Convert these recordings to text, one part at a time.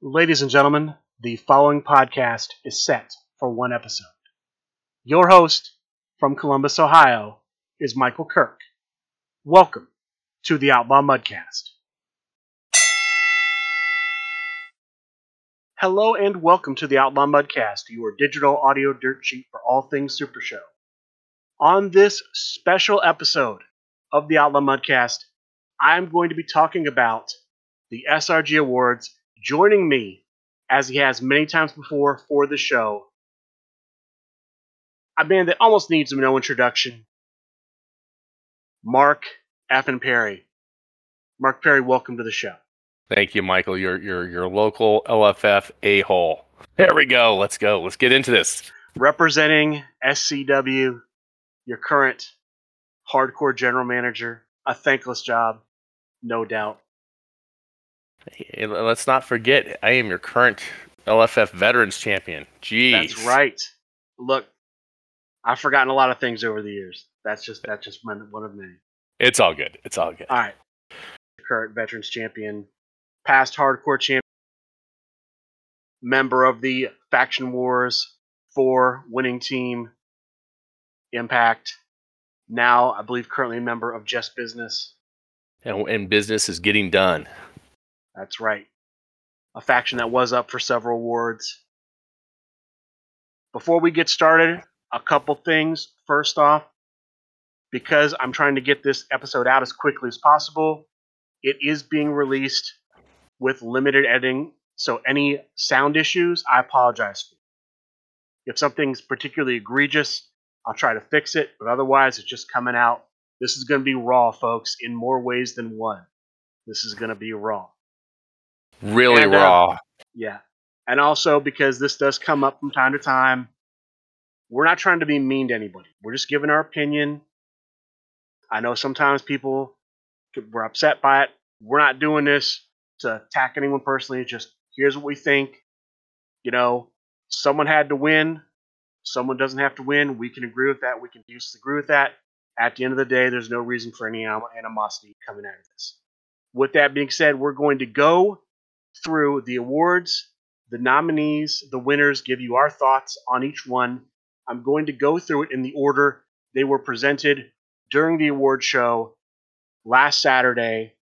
Ladies and gentlemen, the following podcast is set for one episode. Your host from Columbus, Ohio, is Michael Kirk. Welcome to the Outlaw Mudcast. Hello and welcome to the Outlaw Mudcast, your digital audio dirt sheet for all things Super Show. On this special episode of the Outlaw Mudcast, I'm going to be talking about the SRG Awards. Joining me, as he has many times before for the show, a man that almost needs no introduction, Mark Effin Perre. Mark Perre, welcome to the show. Thank you, Michael. Your your your local LFF a hole. There we go. Let's go. Let's get into this. Representing SCW, your current hardcore general manager, a thankless job, no doubt. Let's not forget, I am your current LFF Veterans Champion. Jeez. That's right. Look, I've forgotten a lot of things over the years. That's just that's just one one of many. It's all good. It's all good. All right. Current veterans champion, past hardcore champion, member of the Faction Wars 4 winning team, Impact. Now, I believe currently a member of Just Business. And, and business is getting done. That's right. A faction that was up for several awards. Before we get started, a couple things. First off, because I'm trying to get this episode out as quickly as possible, it is being released with limited editing. So any sound issues, I apologize for. If something's particularly egregious, I'll try to fix it, but otherwise, it's just coming out. This is going to be raw, folks, in more ways than one. This is going to be raw. Really And, uh, raw. Yeah. And also because this does come up from time to time, we're not trying to be mean to anybody. We're just giving our opinion. I know sometimes people were upset by it. We're not doing this to attack anyone personally. It's just here's what we think. You know, someone had to win. Someone doesn't have to win. We can agree with that. We can disagree with that. At the end of the day, there's no reason for any animosity coming out of this. With that being said, we're going to go through the awards, the nominees, the winners, give you our thoughts on each one. I'm going to go through it in the order they were presented during the award show last Saturday,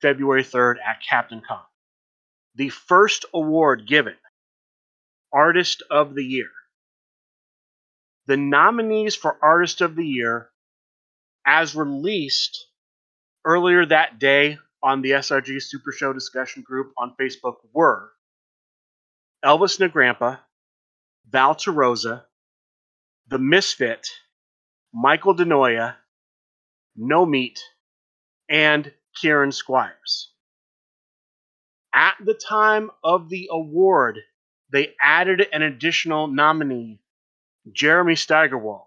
February 3rd at Captain Con. The first award given, Artist of the Year. The nominees for Artist of the Year, as released earlier that day on the SRG Super Show discussion group on Facebook, were Elvis Negrampa, Val Rosa, The Misfit, Michael Denoya, No Meat, and Kieran Squires. At the time of the award, they added an additional nominee, Jeremy Steigerwald.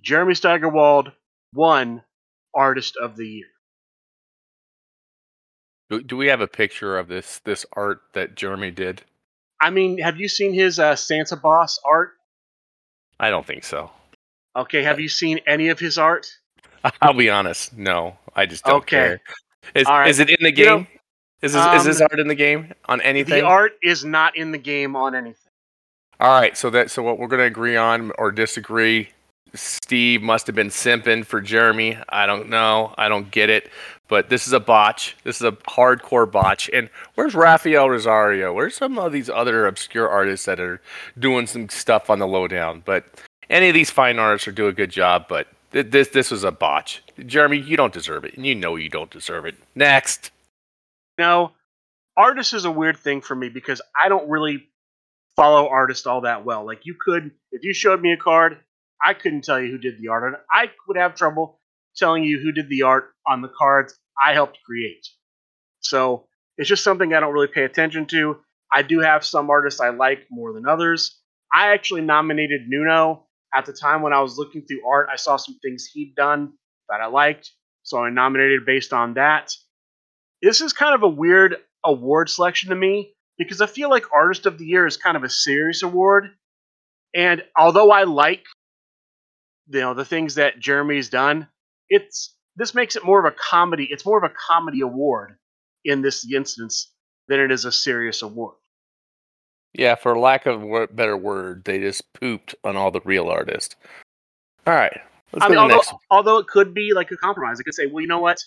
Jeremy Steigerwald won Artist of the Year. Do, do we have a picture of this this art that Jeremy did? I mean, have you seen his uh, Santa Boss art? I don't think so. Okay, have you seen any of his art? I'll be honest. No, I just don't Okay. care. Is, right. is it in the You know, game? is this, is this um, art in the game on anything? The art is not in the game on anything. All right, so that so what we're gonna agree on or disagree. Steve must have been simping for Jeremy. I don't know. I don't get it. But this is a botch. This is a hardcore botch. And where's Rafael Rosario? Where's some of these other obscure artists that are doing some stuff on the lowdown? But any of these fine artists are doing a good job. But th- this this was a botch. Jeremy, you don't deserve it, and you know you don't deserve it. Next. Now, artist is a weird thing for me because I don't really follow artists all that well. Like you could, if you showed me a card, I couldn't tell you who did the art. And I would have trouble telling you who did the art on the cards I helped create. So it's just something I don't really pay attention to. I do have some artists I like more than others. I actually nominated Nuno at the time when I was looking through art. I saw some things he'd done that I liked, so I nominated based on that. This is kind of a weird award selection to me because I feel like Artist of the Year is kind of a serious award. And although I like you know the things that Jeremy's done, it's this makes it more of a comedy. It's more of a comedy award in this instance than it is a serious award. Yeah, for lack of a better word, they just pooped on all the real artists. All right, let's I mean, the although, although it could be like a compromise, I could say, well, you know what?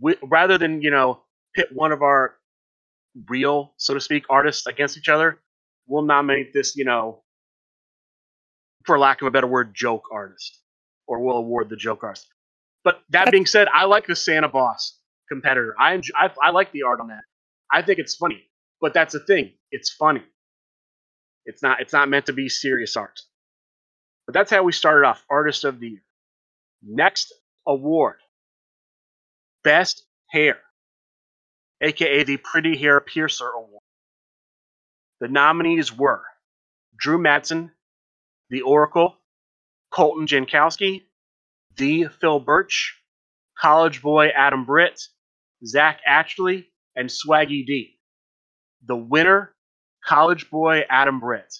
We, rather than you know pit one of our real, so to speak, artists against each other, we'll nominate this, you know, for lack of a better word, joke artist, or we'll award the joke artist. But that being said, I like the Santa Boss competitor. I, enjoy, I I like the art on that. I think it's funny, but that's the thing. It's funny. It's not. It's not meant to be serious art. But that's how we started off. Artist of the Year. Next award Best Hair, aka the Pretty Hair Piercer Award. The nominees were Drew Madsen, The Oracle, Colton Jankowski, The Phil Birch, College Boy Adam Britt, Zach Ashley, and Swaggy D. The winner, College Boy Adam Britt.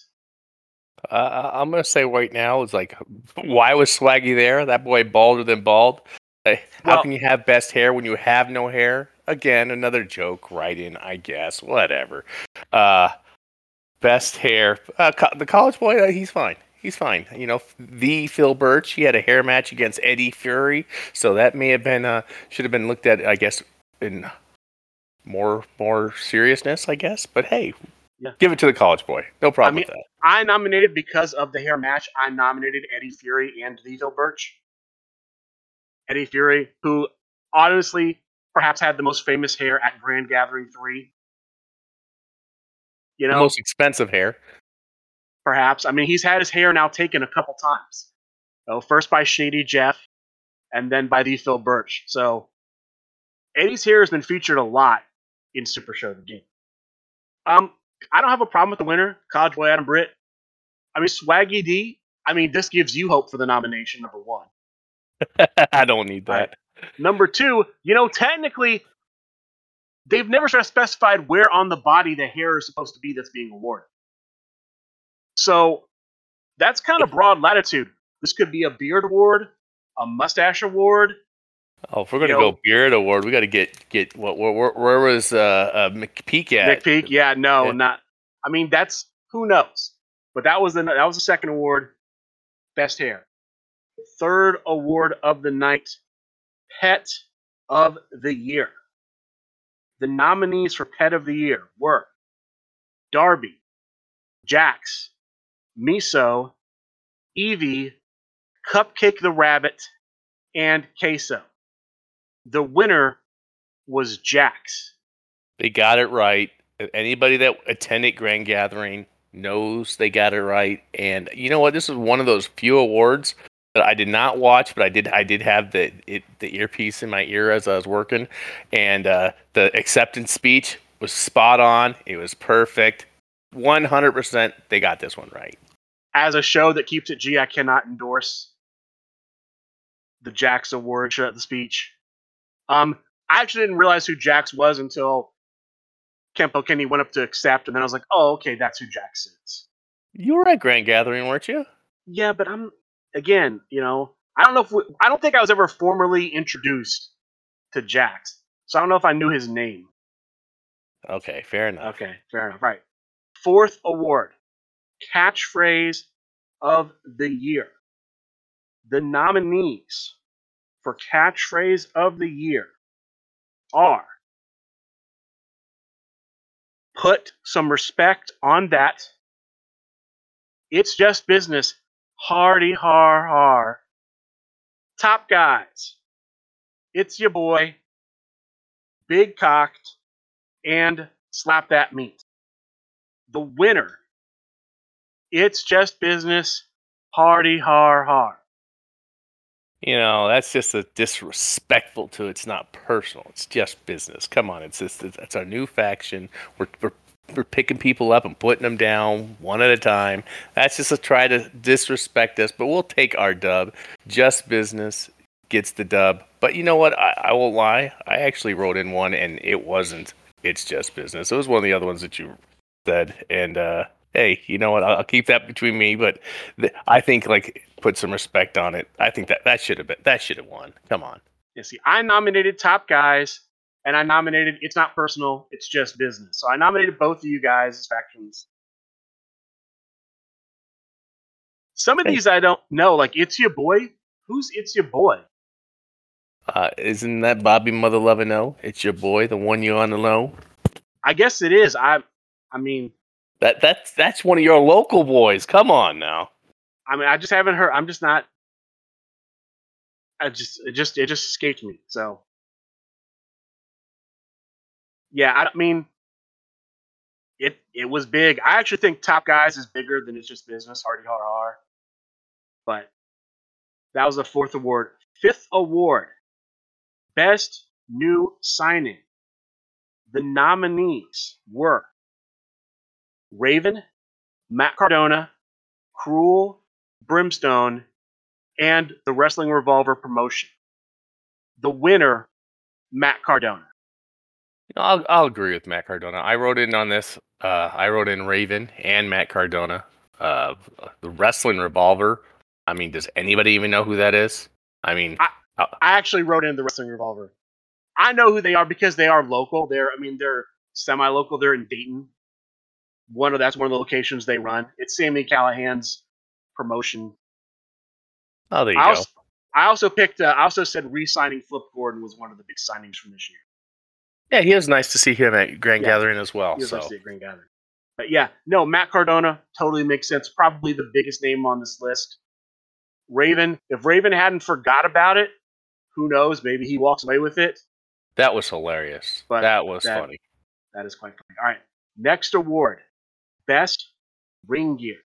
Uh, I'm gonna say right now is like, why was Swaggy there? That boy balder than bald. Like, how Well- can you have best hair when you have no hair? Again, another joke. Right in, I guess. Whatever. Uh, best hair. Uh, co- the college boy, uh, he's fine. He's fine. You know, the Phil Birch. He had a hair match against Eddie Fury, so that may have been uh, should have been looked at, I guess, in more more seriousness, I guess. But hey, Yeah. give it to the college boy. No problem mean- with that. I nominated because of the hair match. I nominated Eddie Fury and the Phil Birch. Eddie Fury, who honestly perhaps had the most famous hair at Grand Gathering 3. You The know, most expensive hair. Perhaps. I mean, he's had his hair now taken a couple times. So first by Shady Jeff, and then by the Phil Birch. So Eddie's hair has been featured a lot in Super Show the Game. Um, I don't have a problem with the winner, College Boy Adam Britt. I mean, Swaggy D. I mean, this gives you hope for the nomination. Number one. I don't need that. Number two, you know, technically, they've never sort of specified where on the body the hair is supposed to be that's being awarded. So that's kind of broad latitude. This could be a beard award, a mustache award. Oh, if we're gonna You know- go beard award, we got to get get what where, where, where was uh, uh McPeak at? Nick Peak, yeah, no, Yeah. not. I mean, that's who knows. But that was the that was the second award, best hair. Third award of the night, pet of the year. The nominees for pet of the year were Darby, Jax, Miso, Evie, Cupcake the Rabbit, and Queso. The winner was Jax. They got it right. Anybody that attended Grand Gathering knows they got it right. And you know what? This is one of those few awards that I did not watch, but I did. I did have the it, the earpiece in my ear as I was working, and uh, the acceptance speech was spot on. It was perfect. One hundred percent. They got this one right. As a show that keeps it G, I cannot endorse the Jax Award show, the speech. Um, I actually didn't realize who Jax was until Kempo Kenny went up to accept, and then I was like, oh, okay, that's who Jax is. You were at Grand Gathering, weren't you? Yeah, but I'm again, you know, I don't know if we, I don't think I was ever formally introduced to Jax, so I don't know if I knew his name. Okay, fair enough. Okay, fair enough. Right. Fourth award, catchphrase of the year. The nominees for catchphrase of the year are put some respect on that. It's just business. Hardy har har. Top guys. It's your boy. Big cocked and slap that meat. The winner. It's just business. Hardy har har. You know, that's just a disrespectful to it's not personal. It's just business. Come on, it's just it's, it's our new faction. We're, we're we're picking people up and putting them down one at a time. That's just to try to disrespect us, but we'll take our dub. Just business gets the dub. But you know what? I, I won't lie. I actually wrote in one and it wasn't. It's just business. It was one of the other ones that you said. And uh, hey, you know what? I'll, I'll keep that between me. But th- I think like put some respect on it. I think that that should have been that should have won. Come on. You see, I nominated top guys. and I nominated. It's not personal; it's just business. So I nominated both of you guys as factions. Some of these I don't know. Like it's your boy. Who's it's your boy? Uh, isn't that Bobby Mother Loving O? It's your boy, the one you're on the low. I guess it is. I. I mean, That that's that's one of your local boys. Come on now. I mean, I just haven't heard. I'm just not. I just it just it just escaped me. So yeah, I mean it. It was big. I actually think Top Guys is bigger than it's just business. Hardy har har. But that was the fourth award. Fifth award, best new signing. The nominees were Raven, Matt Cardona, Cruel, Brimstone, and the Wrestling Revolver promotion. The winner, Matt Cardona. I'll I'll agree with Matt Cardona. I wrote in on this. Uh, I wrote in Raven and Matt Cardona. Uh, the Wrestling Revolver. I mean, does anybody even know who that is? I mean, I actually wrote in the Wrestling Revolver. I know who they are because they are local. They're, I mean, they're semi-local. They're in Dayton. One of that's one of the locations they run. It's Sammy Callahan's promotion. oh, there you I go. also, I also picked. Uh, I also said re-signing Flip Gordon was one of the big signings from this year. Yeah, he was nice to see him at Grand Yeah. Gathering as well. He was So a Green Gathering. But yeah, no, Matt Cardona totally makes sense. Probably the biggest name on this list. Raven, if Raven hadn't forgot about it, who knows? Maybe he walks away with it. that was hilarious. But that was that- funny. That is quite funny. All right. Next award Best Ring Gear.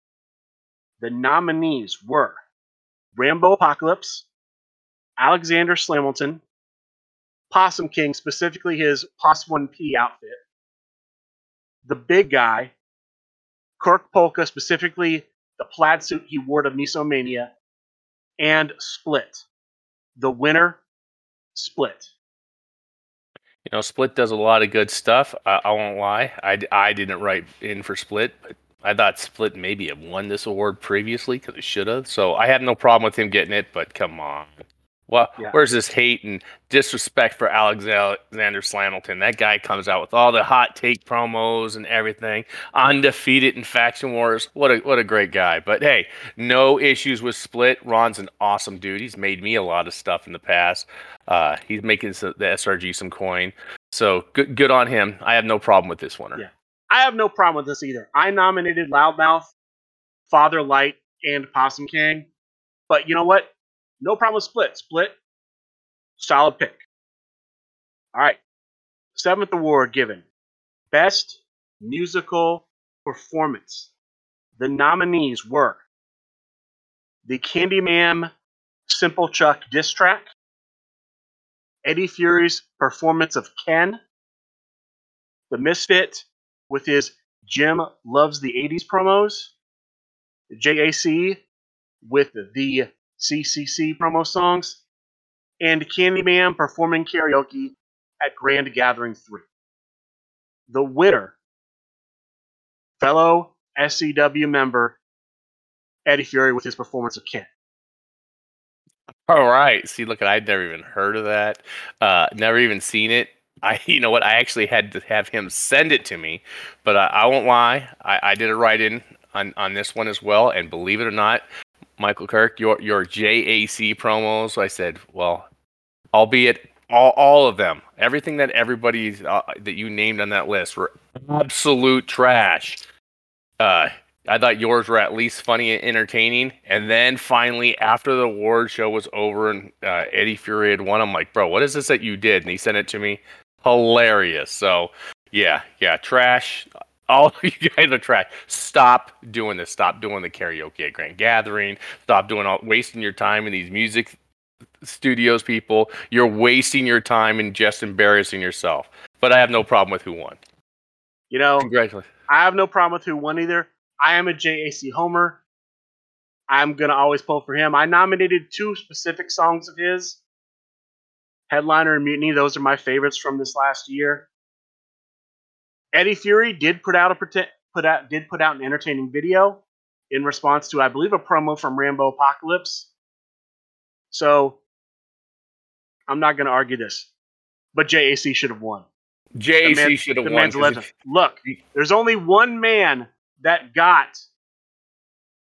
The nominees were Rambo Apocalypse, Alexander Slamilton, Possum King, specifically his Poss 1P outfit, the big guy, Kirk Polka, specifically the plaid suit he wore to Misomania, and Split. The winner, Split. You know, Split does a lot of good stuff. I, I won't lie. I, I didn't write in for Split, but I thought Split maybe have won this award previously because it should have. So I had no problem with him getting it, but come on. Well, Yeah. where's this hate and disrespect for Alexander Slamilton? That guy comes out with all the hot take promos and everything, undefeated in faction wars. What a what a great guy! But hey, no issues with Split. Ron's an awesome dude. He's made me a lot of stuff in the past. Uh, he's making the SRG some coin. So good, good on him. I have no problem with this winner. Yeah. I have no problem with this either. I nominated Loudmouth, Father Light, and Possum King. But you know what? No problem with Split. Split, solid pick. All right. Seventh award given Best Musical Performance. The nominees were the Candyman Simple Chuck diss track, Eddie Fury's performance of Ken, the Misfit with his Jim Loves the 80s promos, JAC with the CCC promo songs, and Candyman performing karaoke at Grand Gathering 3. The winner, fellow SCW member Eddie Fury with his performance of Ken. All right. See, look, at I'd never even heard of that. Uh, never even seen it. I, you know what? I actually had to have him send it to me, but I, I won't lie. I, I did a write in on, on this one as well, and believe it or not, Michael Kirk, your your JAC promos. I said, well, albeit all all of them, everything that everybody uh, that you named on that list were absolute trash. Uh, I thought yours were at least funny and entertaining. And then finally, after the award show was over and uh, Eddie Fury had won, I'm like, bro, what is this that you did? And he sent it to me. Hilarious. So, yeah, yeah, trash. All you guys are trash. Stop doing this. Stop doing the karaoke at Grand Gathering. Stop doing all wasting your time in these music studios, people. You're wasting your time and just embarrassing yourself. But I have no problem with who won. You know, Congratulations. I have no problem with who won either. I am a JAC homer. I'm gonna always pull for him. I nominated two specific songs of his. Headliner and Mutiny, those are my favorites from this last year. Eddie Fury did put out a put out did put out an entertaining video in response to I believe a promo from Rambo Apocalypse. So I'm not gonna argue this. but JAC should have won. JAC should have won. man's a 'cause legend. if- Look, there's only one man that got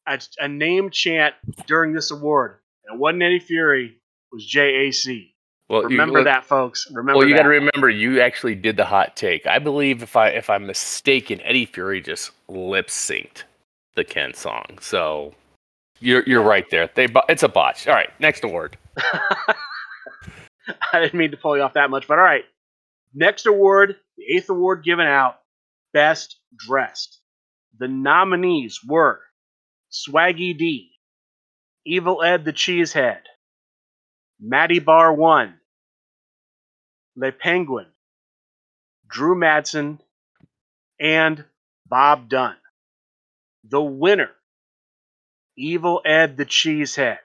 a, a name chant during this award, and it wasn't Eddie Fury. It was JAC. Well, Remember well, that, folks. Remember Well, you got to remember, you actually did the hot take. I believe, if I if I'm mistaken, Eddie Fury just lip synced the Ken song. So you're you're right there. They it's a botch. All right, next award. I didn't mean to pull you off that much, but all right. Next award, the eighth award given out, Best Dressed. The nominees were Swaggy D, Evil Ed the Cheesehead, Matty Bar One, Le Penguin, Drew Madsen, and Bob Dunn. The winner, Evil Ed the Cheesehead.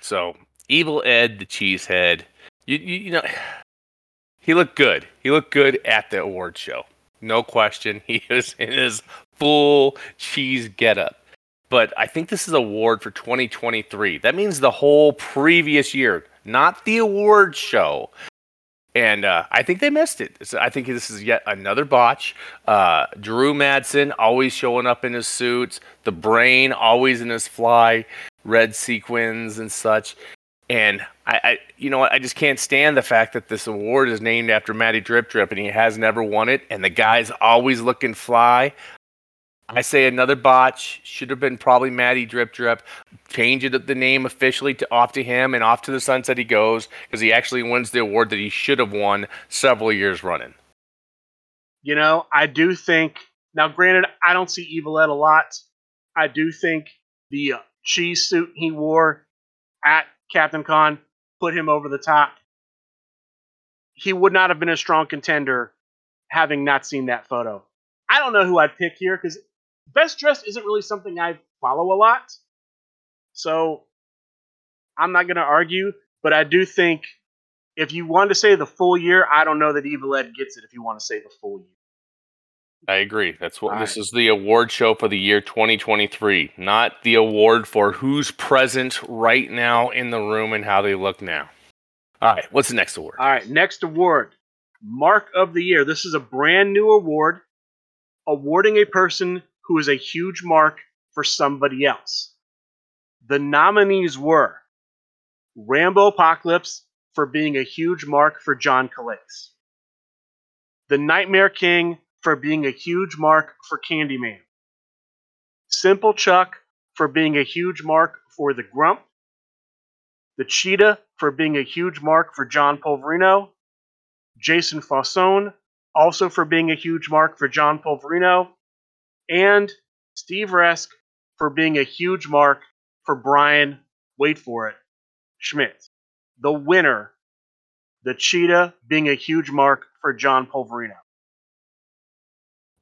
So Evil Ed, the cheesehead. You, you you know, he looked good. He looked good at the award show. No question. He was in his full cheese getup. But I think this is award for 2023. That means the whole previous year, not the award show. And uh, I think they missed it. So I think this is yet another botch. Uh, Drew Madsen always showing up in his suits. The brain always in his fly red sequins and such. And I, I, you know? I just can't stand the fact that this award is named after Matty Drip Drip and he has never won it. And the guy's always looking fly. I say another botch should have been probably Matty Drip Drip. Change it the name officially to off to him and off to the sunset he goes because he actually wins the award that he should have won several years running. You know, I do think now. Granted, I don't see Evil Ed a lot. I do think the uh, cheese suit he wore at Captain Con put him over the top. He would not have been a strong contender having not seen that photo. I don't know who I'd pick here because best dressed isn't really something I follow a lot. So I'm not going to argue, but I do think if you want to say the full year, I don't know that Evil Ed gets it if you want to say the full year. I agree. That's what All this right. is the award show for the year 2023, not the award for who's present right now in the room and how they look now. All right, what's the next award? All right, next award Mark of the Year. This is a brand new award awarding a person who is a huge mark for somebody else. The nominees were Rambo Apocalypse for being a huge mark for John Calais, The Nightmare King for being a huge mark for Candyman, Simple Chuck for being a huge mark for The Grump, the Cheetah for being a huge mark for John Polverino, Jason Faussone also for being a huge mark for John Polverino, and Steve Resk for being a huge mark for Brian, wait for it, Schmidt. The winner, the Cheetah being a huge mark for John Polverino.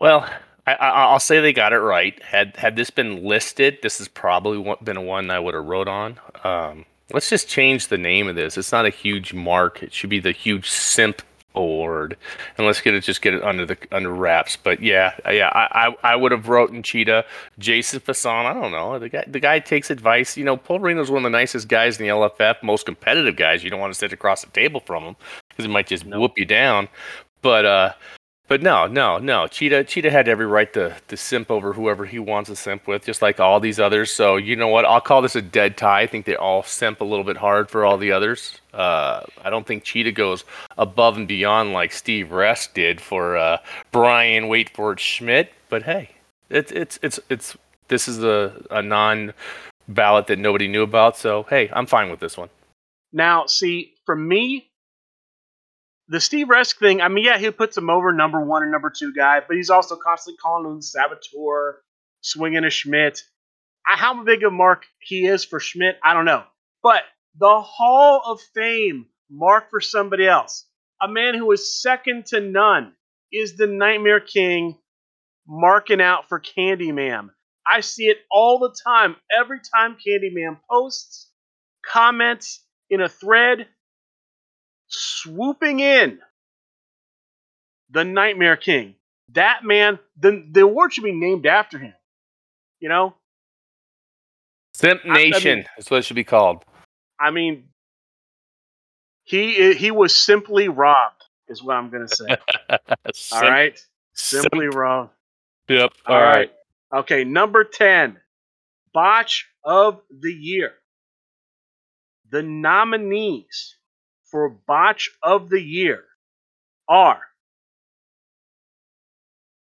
Well, I, I, I'll say they got it right. Had had this been listed, this has probably been a one I would have wrote on. Um, let's just change the name of this. It's not a huge mark. It should be the huge simp award, and let's get it just get it under the under wraps. But yeah, yeah, I I, I would have wrote in Cheetah, Jason Faussone. I don't know. The guy the guy takes advice. You know, Paul Reno's one of the nicest guys in the LFF, most competitive guys. You don't want to sit across the table from him because he might just whoop you down. But uh, but no, no, no. Cheetah Cheetah had every right to, to simp over whoever he wants to simp with, just like all these others. So you know what? I'll call this a dead tie. I think they all simp a little bit hard for all the others. Uh, I don't think Cheetah goes above and beyond like Steve Resk did for uh, Brian Wait for Schmidt. But hey, it's it's it's it's this is a, a non ballot that nobody knew about. So hey, I'm fine with this one. Now, see, for me, the Steve Resk thing, I mean, yeah, he puts him over number one and number two guy, but he's also constantly calling him saboteur, swinging a Schmidt. I, how big a mark he is for Schmidt, I don't know. But the Hall of Fame mark for somebody else, a man who is second to none, is the Nightmare King marking out for Candyman. I see it all the time. Every time Candyman posts, comments in a thread, swooping in the Nightmare King. That man, the, the award should be named after him. You know? Simp I- I mean- Nation is what it should be called. I mean, He he was simply robbed, is what I'm gonna say. All right, simply robbed. Yep. All right. Okay, number 10, Botch of the Year. The nominees for Botch of the Year are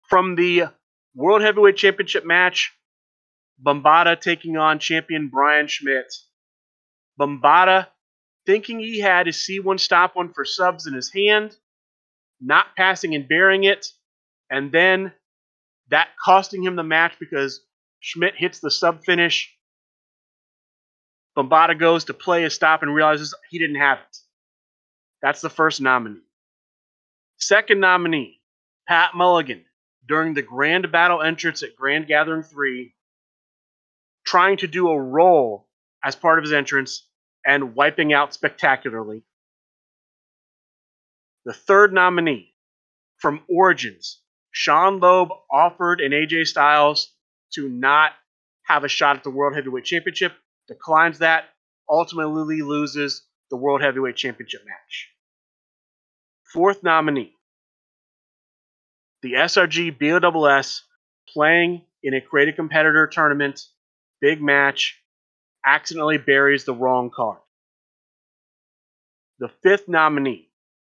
from the World Heavyweight Championship match, Bombada taking on champion Brian Schmidt. Bombada thinking he had his C1 stop one for subs in his hand, not passing and bearing it, and then that costing him the match because Schmidt hits the sub finish. Bombada goes to play a stop and realizes he didn't have it. That's the first nominee. Second nominee, Pat Mulligan, during the Grand Battle entrance at Grand Gathering 3, trying to do a roll as part of his entrance and wiping out spectacularly. The third nominee, from Origins, Sean Loeb offered an AJ Styles to not have a shot at the World Heavyweight Championship, declines that, ultimately loses the World Heavyweight Championship match. Fourth nominee, the SRG BOSS playing in a creative competitor tournament, big match, accidentally buries the wrong card. The fifth nominee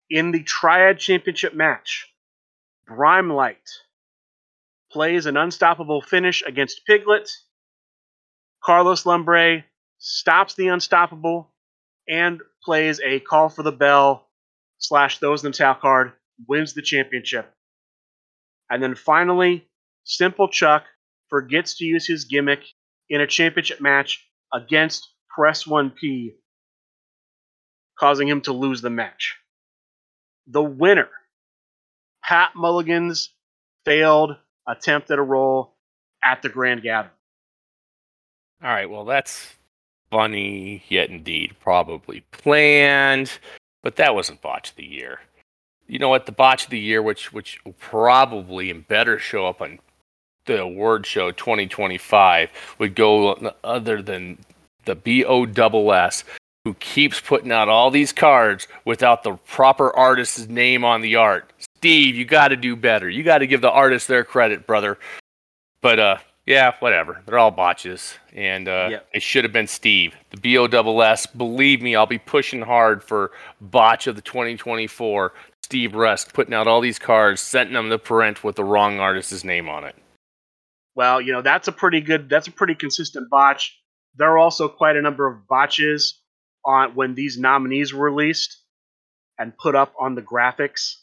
in the Triad Championship match, Brimelight plays an unstoppable finish against Piglet. Carlos Lumbre stops the unstoppable and plays a call for the bell slash those in the towel card, wins the championship. And then finally, Simple Chuck forgets to use his gimmick in a championship match against Press 1P, causing him to lose the match. The winner Pat Mulligan's failed attempt at a roll at the Grand Gathering. All right, well, that's funny, yet indeed probably planned, but that wasn't botch of the year. You know what? The botch of the year, which which will probably and better show up on the award show 2025, would go other than the BOSS, who keeps putting out all these cards without the proper artist's name on the art. Steve, you got to do better. You got to give the artist their credit, brother. But uh, yeah, whatever. They're all botches, and uh, yep. it should have been Steve, the BOSS. Believe me, I'll be pushing hard for botch of the 2024. Steve Resk putting out all these cards, sending them to Parent with the wrong artist's name on it. Well, you know that's a pretty good. That's a pretty consistent botch. There are also quite a number of botches on when these nominees were released and put up on the graphics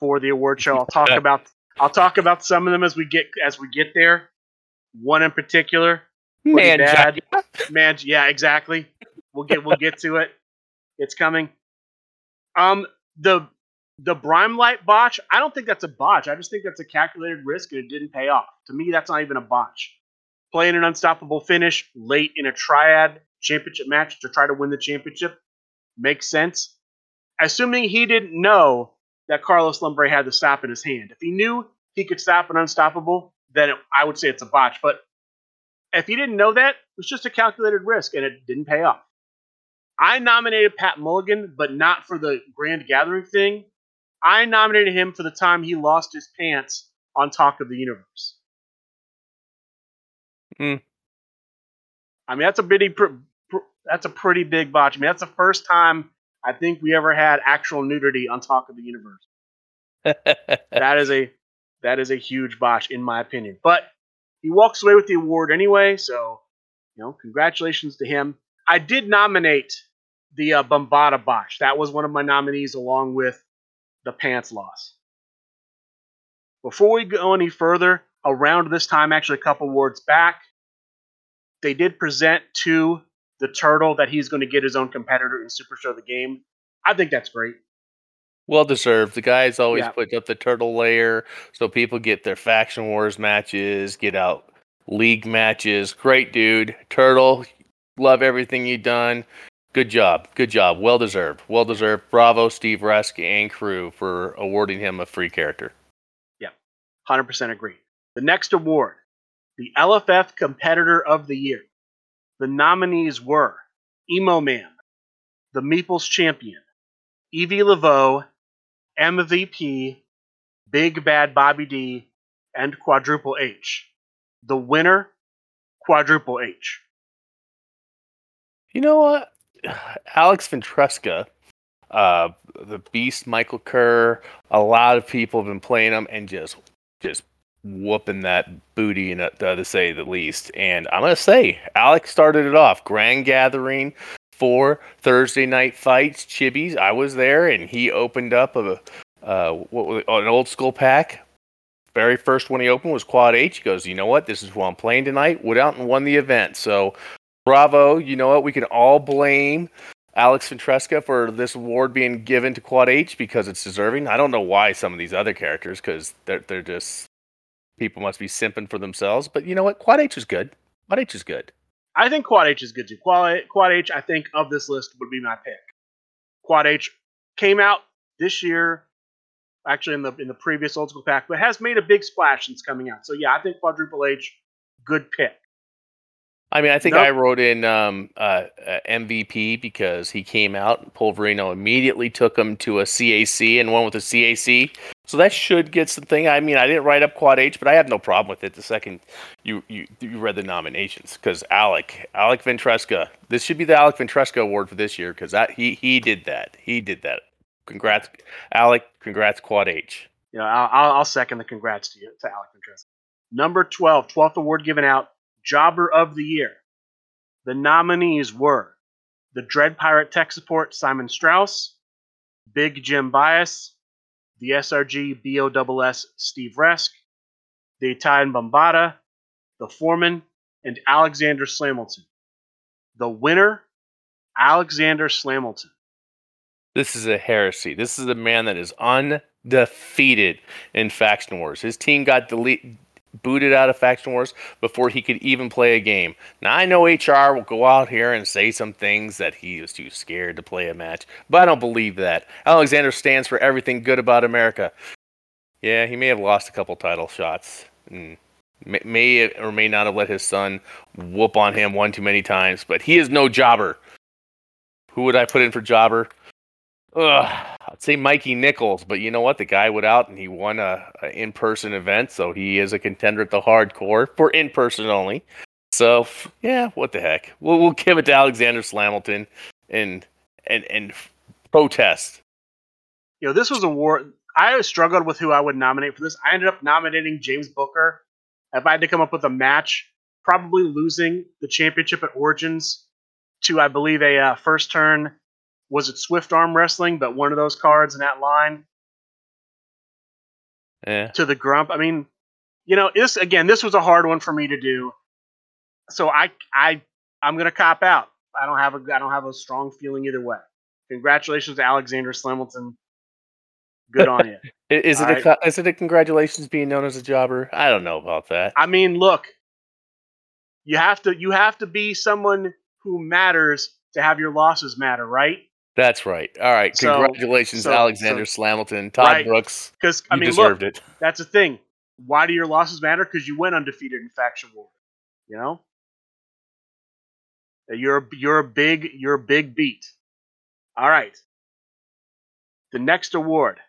for the award show. I'll talk about I'll talk about some of them as we get as we get there. One in particular, man, bad. man, yeah, exactly. We'll get we'll get to it. It's coming. Um, the the Brimelight botch. I don't think that's a botch. I just think that's a calculated risk and it didn't pay off. To me, that's not even a botch. Playing an unstoppable finish late in a triad championship match to try to win the championship makes sense. Assuming he didn't know that Carlos Lumbre had the stop in his hand. If he knew he could stop an unstoppable, then it, I would say it's a botch. But if he didn't know that, it was just a calculated risk and it didn't pay off. I nominated Pat Mulligan, but not for the Grand Gathering thing. I nominated him for the time he lost his pants on Talk of the Universe. Hmm. I mean, that's a pretty, that's a pretty big botch. I mean, that's the first time I think we ever had actual nudity on Talk of the Universe. that is a that is a huge botch in my opinion. But he walks away with the award anyway, so you know, congratulations to him. I did nominate the uh, botch. That was one of my nominees, along with the pants loss. Before we go any further, around this time, actually a couple awards back, they did present to the turtle that he's going to get his own competitor in Super Show the Game. I think that's great. Well deserved. The guys always yeah. put up the turtle layer so people get their faction wars matches, get out league matches. Great dude. Turtle, love everything you've done. Good job. Good job. Well deserved. Well deserved. Bravo, Steve Resk and crew for awarding him a free character. Yeah, 100% agree. The next award, the LFF Competitor of the Year. The nominees were Emo Man, the Meeples Champion, Evie Laveau, MVP, Big Bad Bobby D, and Quadruple H. The winner, Quadruple H. You know what? Alex Ventresca, uh, the Beast, Michael Kerr, a lot of people have been playing him and just just whooping that booty, to say the least. And I'm gonna say, Alex started it off. Grand Gathering for Thursday night fights, Chibis. I was there, and he opened up a uh, what an old school pack. Very first one he opened was Quad H. He goes, you know what? This is who I'm playing tonight. Went out and won the event. So, bravo. You know what? We can all blame Alex Ventresca for this award being given to Quad H because it's deserving. I don't know why some of these other characters, because they're they're just people must be simping for themselves. But you know what? Quad H is good. Quad H is good. I think Quad H is good too. Quad, Quad H, I think of this list would be my pick. Quad H came out this year, actually in the in the previous old school pack, but has made a big splash since coming out. So yeah, I think Quadruple H, good pick. I mean, I think Nope. I wrote in um, uh, uh, MVP because he came out. Polverino immediately took him to a CAC and won with a CAC. So that should get something. I mean, I didn't write up Quad H, but I have no problem with it. The second you you, you read the nominations, because Alec Alec Ventresca, this should be the Alec Ventresca Award for this year because he he did that. He did that. Congrats, Alec. Congrats, Quad H. You I'll I'll second the congrats to you to Alec Ventresca. Number 12, 12th award given out, Jobber of the Year. The nominees were the Dread Pirate Tech Support Simon Strauss, Big Jim Bias, the SRG BOSS Steve Resk, the Italian Bombata, the Foreman, and Alexander Slamilton. The winner, Alexander Slamilton. This is a heresy. This is a man that is undefeated in Faction Wars. His team got delete, booted out of Faction Wars before he could even play a game. Now, I know HR will go out here and say some things that he was too scared to play a match, but I don't believe that. Alexander stands for everything good about America. Yeah, he may have lost a couple title shots. and May, may or may not have let his son whoop on him one too many times, but he is no jobber. Who would I put in for jobber? Ugh, I'd say Mikey Nichols, but you know what? The guy went out and he won a, a in-person event, so he is a contender at the hardcore for in-person only. So yeah, what the heck? We'll we'll give it to Alexander Slamilton and and and protest. you know, this was a war. I struggled with who I would nominate for this. I ended up nominating James Booker. If I had to come up with a match, probably losing the championship at Origins to, I believe, a uh, first turn. Was it Swift Arm Wrestling? But one of those cards in that line Yeah. to the Grump. I mean, you know, this again. This was a hard one for me to do. So I, I, I'm gonna cop out. I don't have a, I don't have a strong feeling either way. Congratulations to Alexander Slamilton. Good on you. Is it All a co- is it a congratulations being known as a jobber? I don't know about that. I mean, look, you have to you have to be someone who matters to have your losses matter, right? That's right. All right. Congratulations, so- Alexander Slamilton, Todd Right. Brooks. Because You I mean, deserved look, it. that's the thing. Why do your losses matter? Because you went undefeated in faction war. You know, uh, you're a, you're a big you're a big beat. All right. The next award,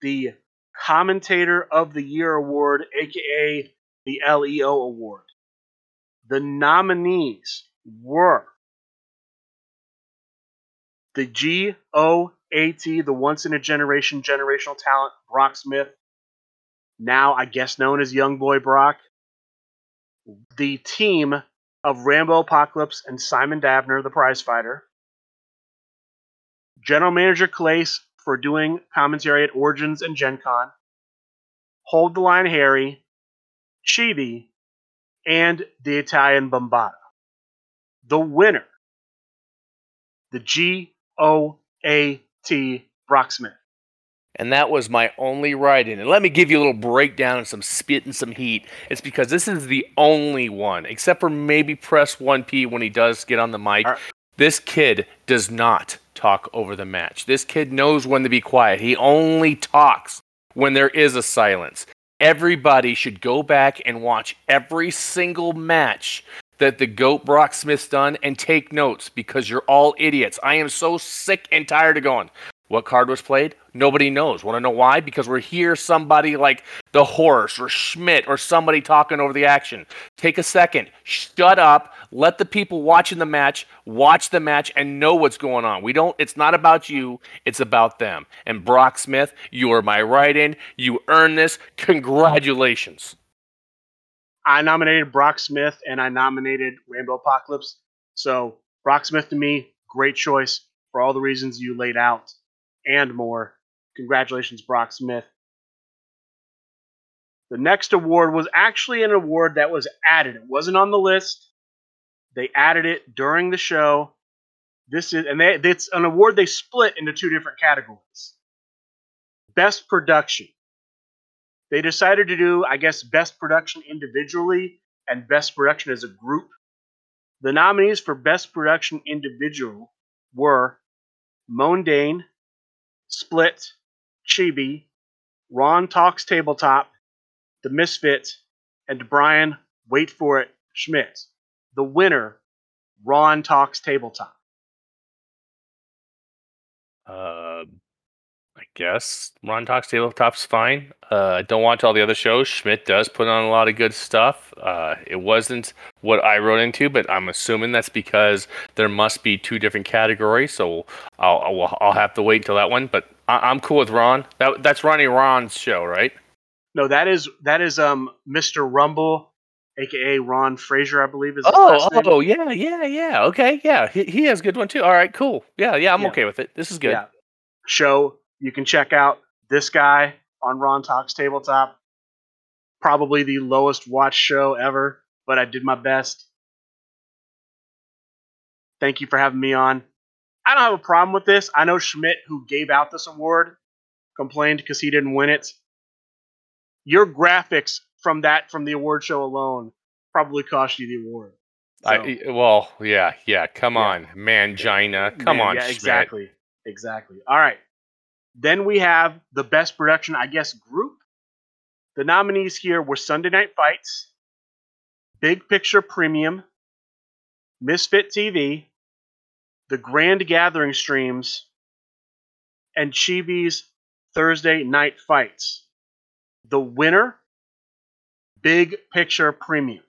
the Commentator of the Year award, aka the LEO award. The nominees were the GOAT, the once in a generation generational talent, Brock Smith, now I guess known as Young Boy Brock. The team of Rambo Apocalypse and Simon Dabner, the prize fighter. General Manager Calais for doing commentary at Origins and Gen Con. Hold the Line Harry, Chibi, and the Italian Bombata. The winner, the G O A T Brock Smith. And that was my only write in. And let me give you a little breakdown and some spit and some heat. It's because this is the only one, except for maybe Press 1P when he does get on the mic. Are- This kid does not talk over the match. This kid knows when to be quiet. He only talks when there is a silence. Everybody should go back and watch every single match that the GOAT Brock Smith's done and take notes because you're all idiots. I am so sick and tired of going. What card was played? Nobody knows. Want to know why? Because we're here somebody like the horse or Schmidt or somebody talking over the action. Take a second, shut up, let the people watching the match watch the match and know what's going on. We don't it's not about you, it's about them. And Brock Smith, you are my right in. You earned this. Congratulations. I nominated Brock Smith and I nominated Rainbow Apocalypse. So Brock Smith to me, great choice for all the reasons you laid out and more. Congratulations, Brock Smith. The next award was actually an award that was added. It wasn't on the list. They added it during the show. This is and they, it's an award they split into two different categories. Best production. They decided to do, I guess, best production individually and best production as a group. The nominees for best production individual were Mondane, Split, Chibi, Ron Talks Tabletop, The Misfit, and Brian, wait for it, Schmidt. The winner, Ron Talks Tabletop. I guess Ron Talks Tabletop's fine. Uh, I don't watch all the other shows. Schmidt does put on a lot of good stuff. Uh, it wasn't what I wrote into, but I'm assuming that's because there must be two different categories. So I'll I'll, I'll have to wait until that one. But I, am cool with Ron. That, that's Ronnie Ron's show, right? No, that is that is um Mr. Rumble, aka Ron Fraser, I believe is. Oh, oh, yeah, yeah, yeah. Okay, yeah, he, he has a good one too. All right, cool. Yeah, yeah, I'm yeah. okay with it. This is good. Yeah. Show you can check out this guy on Ron Talks Tabletop. Probably the lowest watch show ever, but I did my best. Thank you for having me on. I don't have a problem with this. I know Schmidt, who gave out this award, complained because he didn't win it. Your graphics from that from the award show alone probably cost you the award. So. I, well, yeah, yeah. Come yeah. on, Mangina. Come Man, on, yeah, exactly, exactly. All right. Then we have the best production, I guess, group. The nominees here were Sunday Night Fights, Big Picture Premium, Misfit TV, The Grand Gathering Streams, and Chibi's Thursday Night Fights. The winner, Big Picture Premium.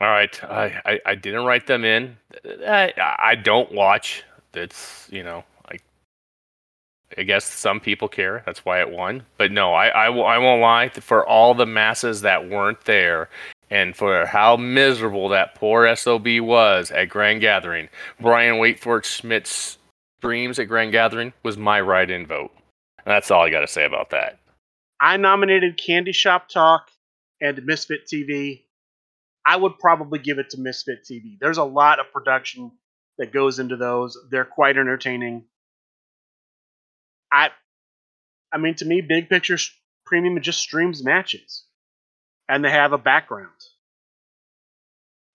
All right, I, I, I didn't write them in. I I don't watch. That's you know I guess some people care. That's why it won. But no, I, I, I won't lie. For all the masses that weren't there, and for how miserable that poor SOB was at Grand Gathering, Brian Waitford Schmidt's dreams at Grand Gathering was my write in vote. And that's all I got to say about that. I nominated Candy Shop Talk and Misfit TV. I would probably give it to Misfit TV. There's a lot of production that goes into those. They're quite entertaining. I, I mean, to me, Big Picture Premium just streams matches, and they have a background.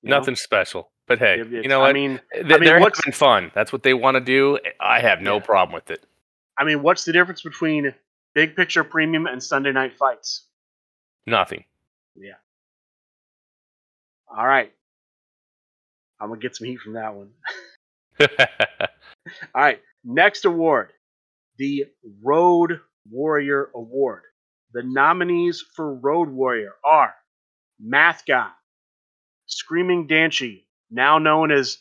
Nothing know? special, but hey, you know what? I mean, they, I mean, they're having fun. That's what they want to do. I have no yeah. problem with it. I mean, what's the difference between Big Picture Premium and Sunday Night Fights? Nothing. Yeah. All right. I'm gonna get some heat from that one. All right. Next award the Road Warrior Award. The nominees for Road Warrior are Math Guy, Screaming Danchi, now known as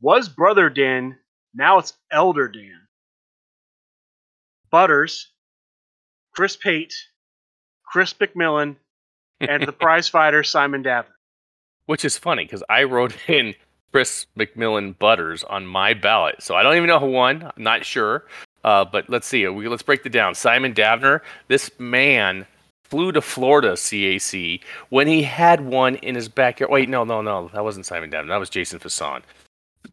was Brother Dan, now it's Elder Dan, Butters, Chris Pate, Chris McMillan, and the prize fighter Simon Davner. Which is funny because I wrote in Chris McMillan Butters on my ballot, so I don't even know who won. I'm not sure. Uh, but let's see. We, let's break it down. Simon Davner, this man flew to Florida CAC when he had one in his backyard. Wait, no, no, no. That wasn't Simon Davner. That was Jason Faussone.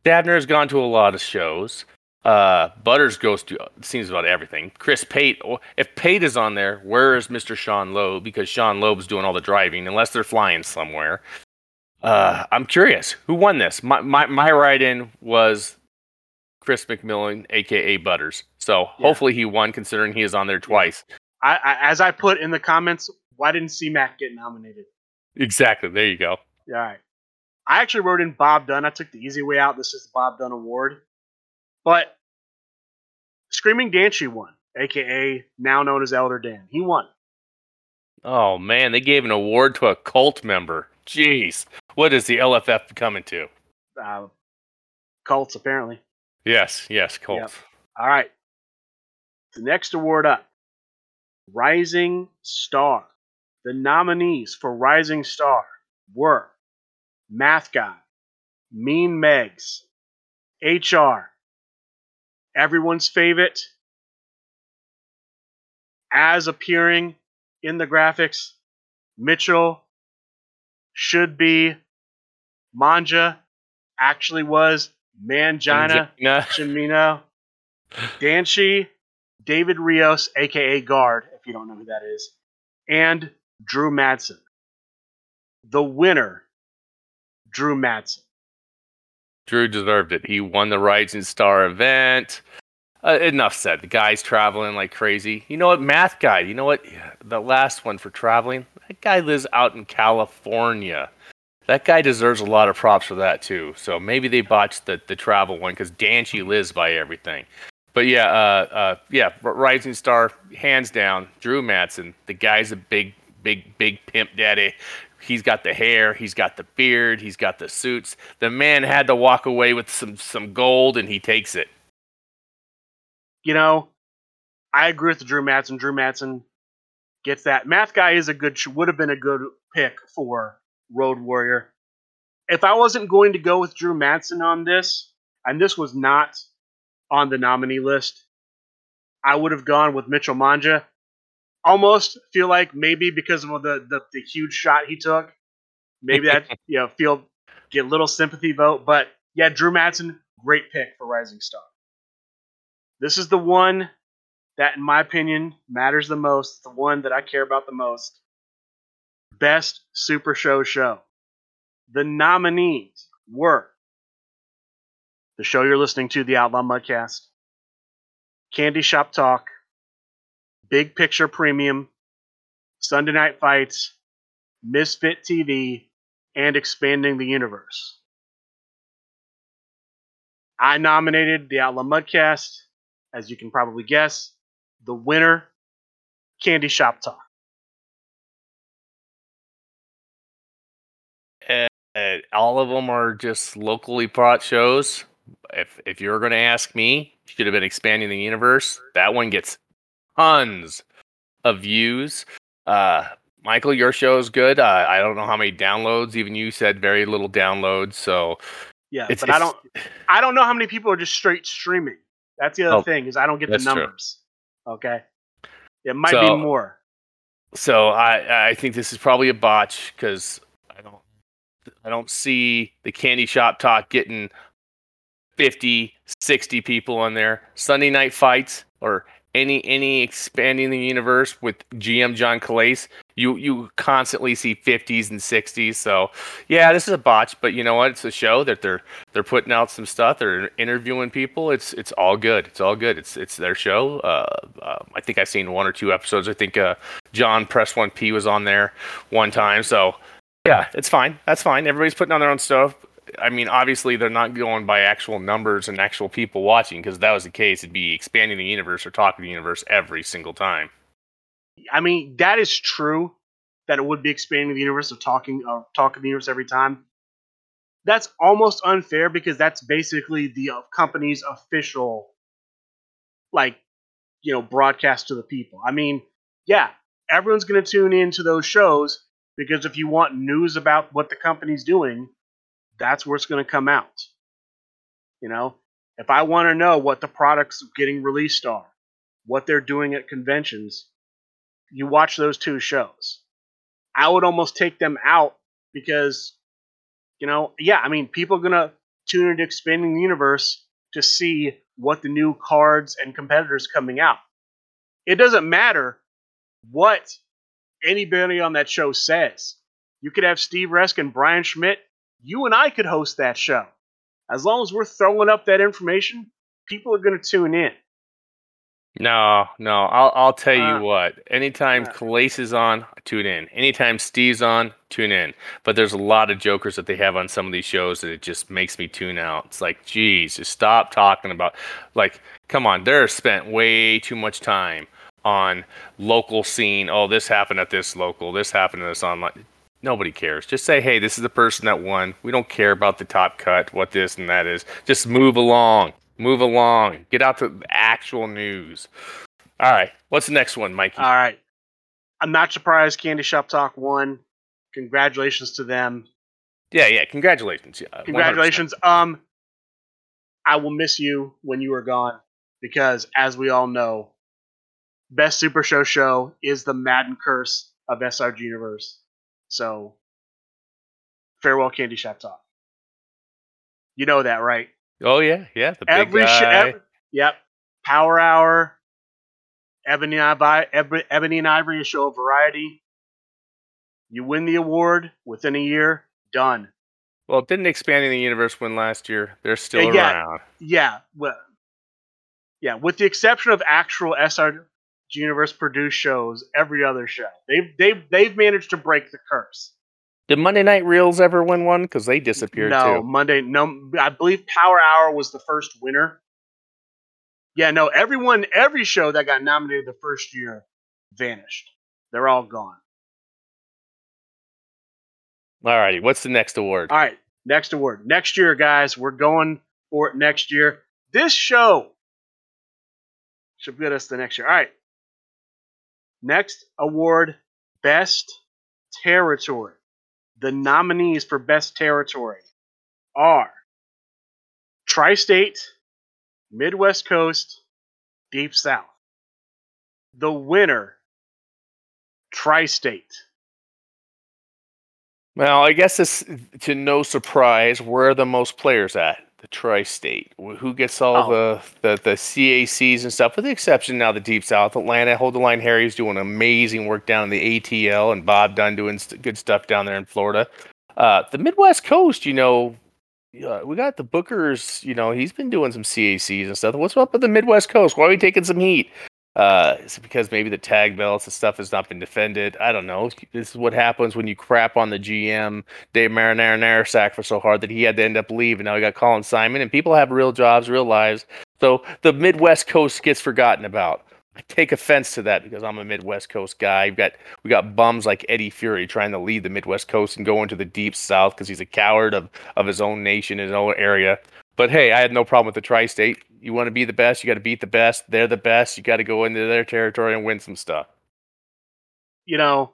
Davner has gone to a lot of shows. Uh, Butters goes to seems about everything. Chris Pate, if Pate is on there, where is Mr. Sean Loeb? Because Sean Loeb's doing all the driving, unless they're flying somewhere. Uh, I'm curious, who won this? My my, my write-in was Chris McMillan, aka Butters. So yeah. hopefully he won, considering he is on there twice. I, I, as I put in the comments, why didn't C-Mac get nominated? Exactly. There you go. Yeah. All right. I actually wrote in Bob Dunn. I took the easy way out. This is the Bob Dunn Award. But Screaming Danchi won, aka now known as Elder Dan. He won. Oh man, they gave an award to a cult member. Jeez, what is the LFF coming to? Uh, cults, apparently. Yes, yes, cult. All right. The next award up Rising Star. The nominees for Rising Star were Math Guy, Mean Megs, HR, everyone's favorite, as appearing in the graphics, Mitchell should be Manja, actually was Mangina Nah. Chimino, Danchi, David Rios, aka Guard, if you don't know who that is, and Drew Madsen. The winner, Drew Madsen. Drew deserved it. He won the Rising Star event. Uh, enough said. The guy's traveling like crazy. You know what? Math guy. You know what? The last one for traveling. That guy lives out in California. That guy deserves a lot of props for that too. So maybe they botched the, the travel one because Danchi lives by everything. But yeah, uh, uh, yeah, Rising Star, hands down, Drew Madsen. The guy's a big, big, big pimp daddy. He's got the hair, he's got the beard, he's got the suits. The man had to walk away with some some gold, and he takes it. You know, I agree with Drew Madsen. Drew Madsen gets that. Math Guy is a good, would have been a good pick for Road Warrior. If I wasn't going to go with Drew Madsen on this, and this was not on the nominee list, I would have gone with Mitchell Manja. Almost feel like maybe because of the, the, the huge shot he took, maybe that you know feel get a little sympathy vote. But yeah, Drew Madsen, great pick for Rising Star. This is the one that, in my opinion, matters the most. The one that I care about the most. Best Super Show show. The nominees were the show you're listening to, the Outlaw Mudcast, Candy Shop Talk, Big Picture Premium, Sunday Night Fights, Misfit TV, and Expanding the Universe. I nominated the Outlaw Mudcast. As you can probably guess, the winner, Candy Shop Talk. Uh, all of them are just locally brought shows. If if you're going to ask me, should have been expanding the universe. That one gets tons of views. Uh, Michael, your show is good. Uh, I don't know how many downloads. Even you said very little downloads. So Yeah, It's- but I don't I don't know how many people are just straight streaming. That's the other Oh, thing is I don't get the that's true. numbers. Okay, it might So- be more. So I I think this is probably a botch because I don't see the candy shop talk getting 50, 60 people on there. Sunday night fights or any any expanding the universe with GM John Calais, you you constantly see 50s and 60s. So yeah, this is a botch, but you know what? It's a show that they're they're putting out some stuff. They're interviewing people. It's it's all good. It's all good. It's it's their show. Uh, uh, I think I've seen one or two episodes. I think uh, John Press One P was on there one time. So yeah, it's fine. That's fine. Everybody's putting on their own stuff. I mean, obviously they're not going by actual numbers and actual people watching because that was the case, it'd be expanding the universe or talking the universe every single time. I mean, that is true that it would be expanding the universe of talking of talking the universe every time. That's almost unfair because that's basically the uh, company's official, like, you know, broadcast to the people. I mean, yeah, everyone's going to tune in to those shows because if you want news about what the company's doing, that's where it's going to come out. You know, if I want to know what the products getting released are, what they're doing at conventions, you watch those two shows. I would almost take them out because, you know, yeah, I mean, people are going to tune into Expanding the Universe to see what the new cards and competitors coming out. It doesn't matter what anybody on that show says. You could have Steve Resk and Brian Schmidt. You and I could host that show. As long as we're throwing up that information, people are going to tune in. No, no. I'll I'll tell Uh, you what. Anytime uh. Calais is on, tune in. Anytime Steve's on, tune in. But there's a lot of jokers that they have on some of these shows that it just makes me tune out. It's like, geez, just stop talking about like Come on, they're spent way too much time on local scene. Oh, this happened at this local. This happened at this online. Nobody cares. Just say, hey, this is the person that won. We don't care about the top cut, what this and that is. Just move along. Move along. Get out to the actual news. All right. What's the next one, Mikey? All right. I'm not surprised Candy Shop Talk won. Congratulations to them. Yeah, yeah. Congratulations. Yeah, 100%. Congratulations. Um, I will miss you when you are gone because, as we all know, Best Super Show show is the Madden curse of SRG Universe. So, farewell, Candy Shop Talk. You know that, right? Oh yeah, yeah. The big every, sh- guy. every yep power hour ebony and ivory ebony and ivory a show of variety you win the award within a year done well, didn't expanding the universe win last year? They're still Yeah, yeah. around. yeah well yeah with the exception of actual sr universe produced shows every other show they've they've they've managed to break the curse Did Monday Night Reels ever win one? Because they disappeared no too. monday no i believe power hour was the first winner yeah no everyone every show that got nominated the first year vanished they're all gone All righty. What's the next award? all right next award next year guys we're going for it next year this show should get us the next year all right next award best territory. The nominees for best territory are tri-state midwest coast deep south. The winner tri-state. Well, I guess it's to no surprise where are the most players at? The tri-state. Who gets all Oh. the, the the CACs and stuff, with the exception now the Deep South. Atlanta, Hold the Line Harry's doing amazing work down in the ATL, and Bob Dunn doing st- good stuff down there in Florida. Uh, the Midwest Coast, you know, uh, we got the Bookers. You know, he's been doing some CACs and stuff. What's up with the Midwest Coast? Why are we taking some heat? Uh, is because maybe the tag belts and stuff has not been defended? I don't know. This is what happens when you crap on the GM Dave Marinara sack for so hard that he had to end up leaving. Now we got Colin Simon, and people have real jobs, real lives. So the Midwest Coast gets forgotten about. I take offense to that because I'm a Midwest Coast guy. We've got we got bums like Eddie Fury trying to lead the Midwest Coast and go into the deep South because he's a coward of of his own nation, his own area. But hey, I had no problem with the tri-state. You want to be the best, you got to beat the best. They're the best. You got to go into their territory and win some stuff. you know,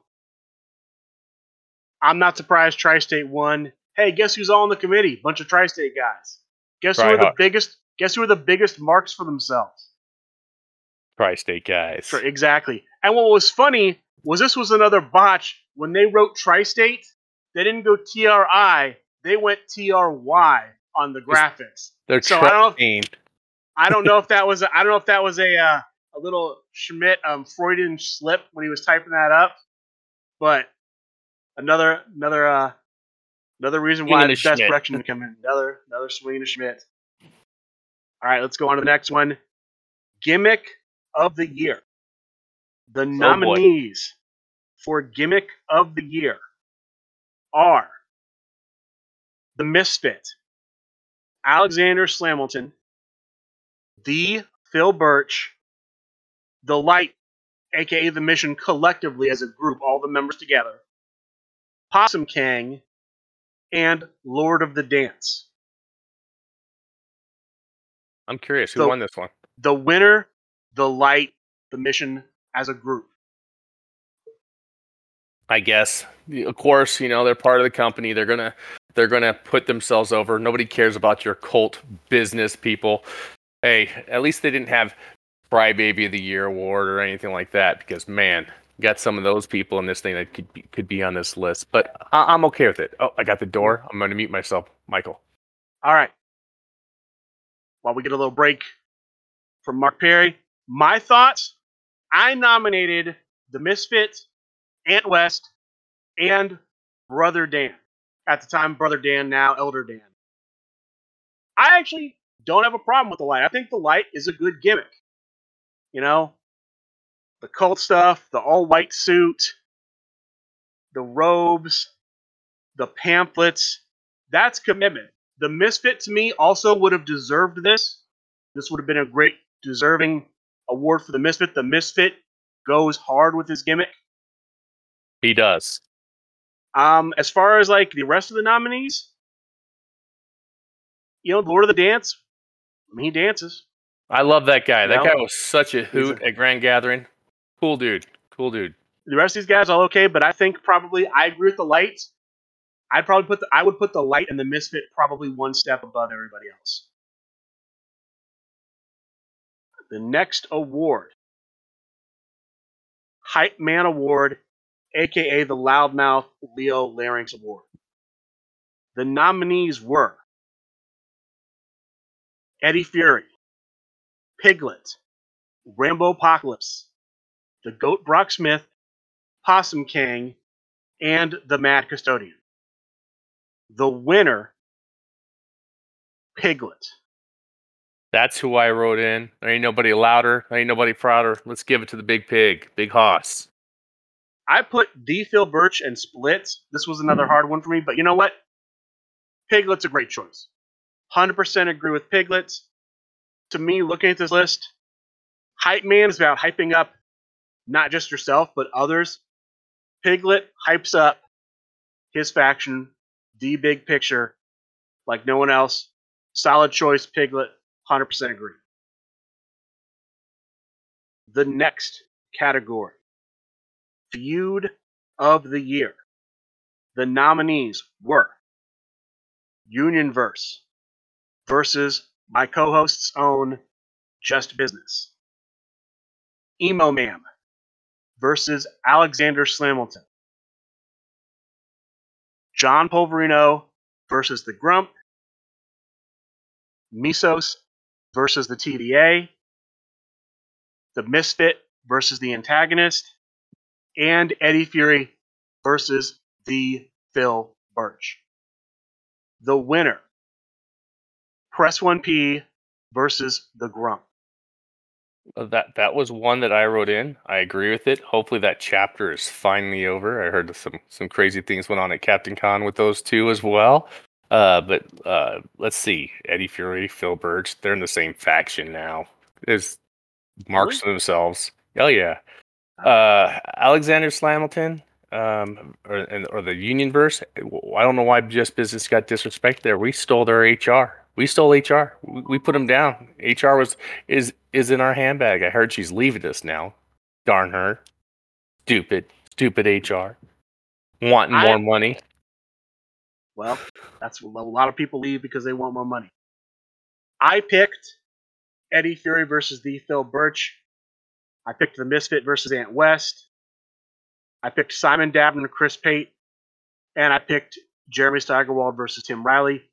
I'm not surprised Tri-State won. Hey, guess who's all in the committee? Bunch of Tri-State guys. Guess who are the biggest? Guess who are the biggest marks for themselves? Tri-state guys. Sure, exactly. And what was funny was this was another botch. When they wrote Tri-State, they didn't go TRI. They went TRY on the graphics. They're So I don't know if-. I don't know if that was a, I don't know if that was a uh, a little Schmidt um, Freudian slip when he was typing that up, but another another uh, another reason why the best direction to come in. Another another swing to Schmidt. All right, let's go on to the next one. Gimmick of the year. The nominees for gimmick of the year are the Misfit, Alexander Slamilton, the Phil Birch, the Light, aka the Mission, collectively as a group, all the members together, Possum Kang, and Lord of the Dance. I'm curious who So- won this one. The winner, the Light, the Mission as a group. I guess. Of course, you know they're part of the company. They're gonna they're gonna put themselves over. Nobody cares about your cult business people. Hey, at least they didn't have Crybaby of the Year award or anything like that. Because man, got some of those people in this thing that could be, could be on this list. But I, I'm okay with it. Oh, I got the door. I'm gonna mute myself, Michael. All right. While we get a little break from Mark Perre, my thoughts I nominated the Misfit, Ant West, and Brother Dan. At the time, Brother Dan, now Elder Dan. I actually don't have a problem with the light. I think the light is a good gimmick. You know, the cult stuff, the all white suit, the robes, the pamphlets. That's commitment. The Misfit to me also would have deserved this. This would have been a great deserving award for the Misfit. The Misfit goes hard with his gimmick. He does. Um, as far as like the rest of the nominees, you know, Lord of the Dance, he dances. I love that guy. That guy was such a hoot at Grand Gathering. Cool dude. Cool dude. The rest of these guys all okay, but I think probably I agree with the light. I'd probably put the I would put the light and the misfit probably one step above everybody else. The next award, Hype Man Award, aka the Loudmouth Leo Larynx Award. The nominees were Eddie Fury, Piglet, Rainbow Apocalypse, the Goat Brock Smith, Possum King, and the Mad Custodian. The winner, Piglet. That's who I wrote in. There ain't nobody louder. There ain't nobody prouder. Let's give it to the big pig, big hoss. I put D. Phil Birch and Splits. This was another hmm. hard one for me, but you know what? Piglet's a great choice. 100% agree with Piglets. To me, looking at this list, Hype Man is about hyping up not just yourself, but others. Piglet hypes up his faction, the big picture, like no one else. Solid choice, Piglet. 100% agree. The next category Feud of the Year. The nominees were Unionverse versus my co host's own Just Business, Emo Man versus Alexander Slamilton, John Polverino versus the Grump, Misos versus the TDA. the Misfit versus the Antagonist, and Eddie Fury versus the Phil Birch. The winner, Press 1P versus the Grump. Uh, That that was one that I wrote in. I agree with it. Hopefully that chapter is finally over. I heard some some crazy things went on at Captain Con with those two as well. Uh, but uh, let's see, Eddie Fury, Phil Birch, they're in the same faction now. There's marks to themselves. Oh yeah. Uh, Alexander Slamilton, um, or and or the Union verse. I don't know why Just Business got disrespected there. We stole their HR. We stole HR. We, put them down. HR was is is in our handbag. I heard she's leaving us now. Darn her. Stupid, stupid HR. Wanting I- more money. Well, that's a lot of people leave because they want more money. I picked Eddie Fury versus the Phil Birch. I picked the Misfit versus Ant West. I picked Simon Dabney and Chris Pate. And I picked Jeremy Steigerwald versus Tim Riley.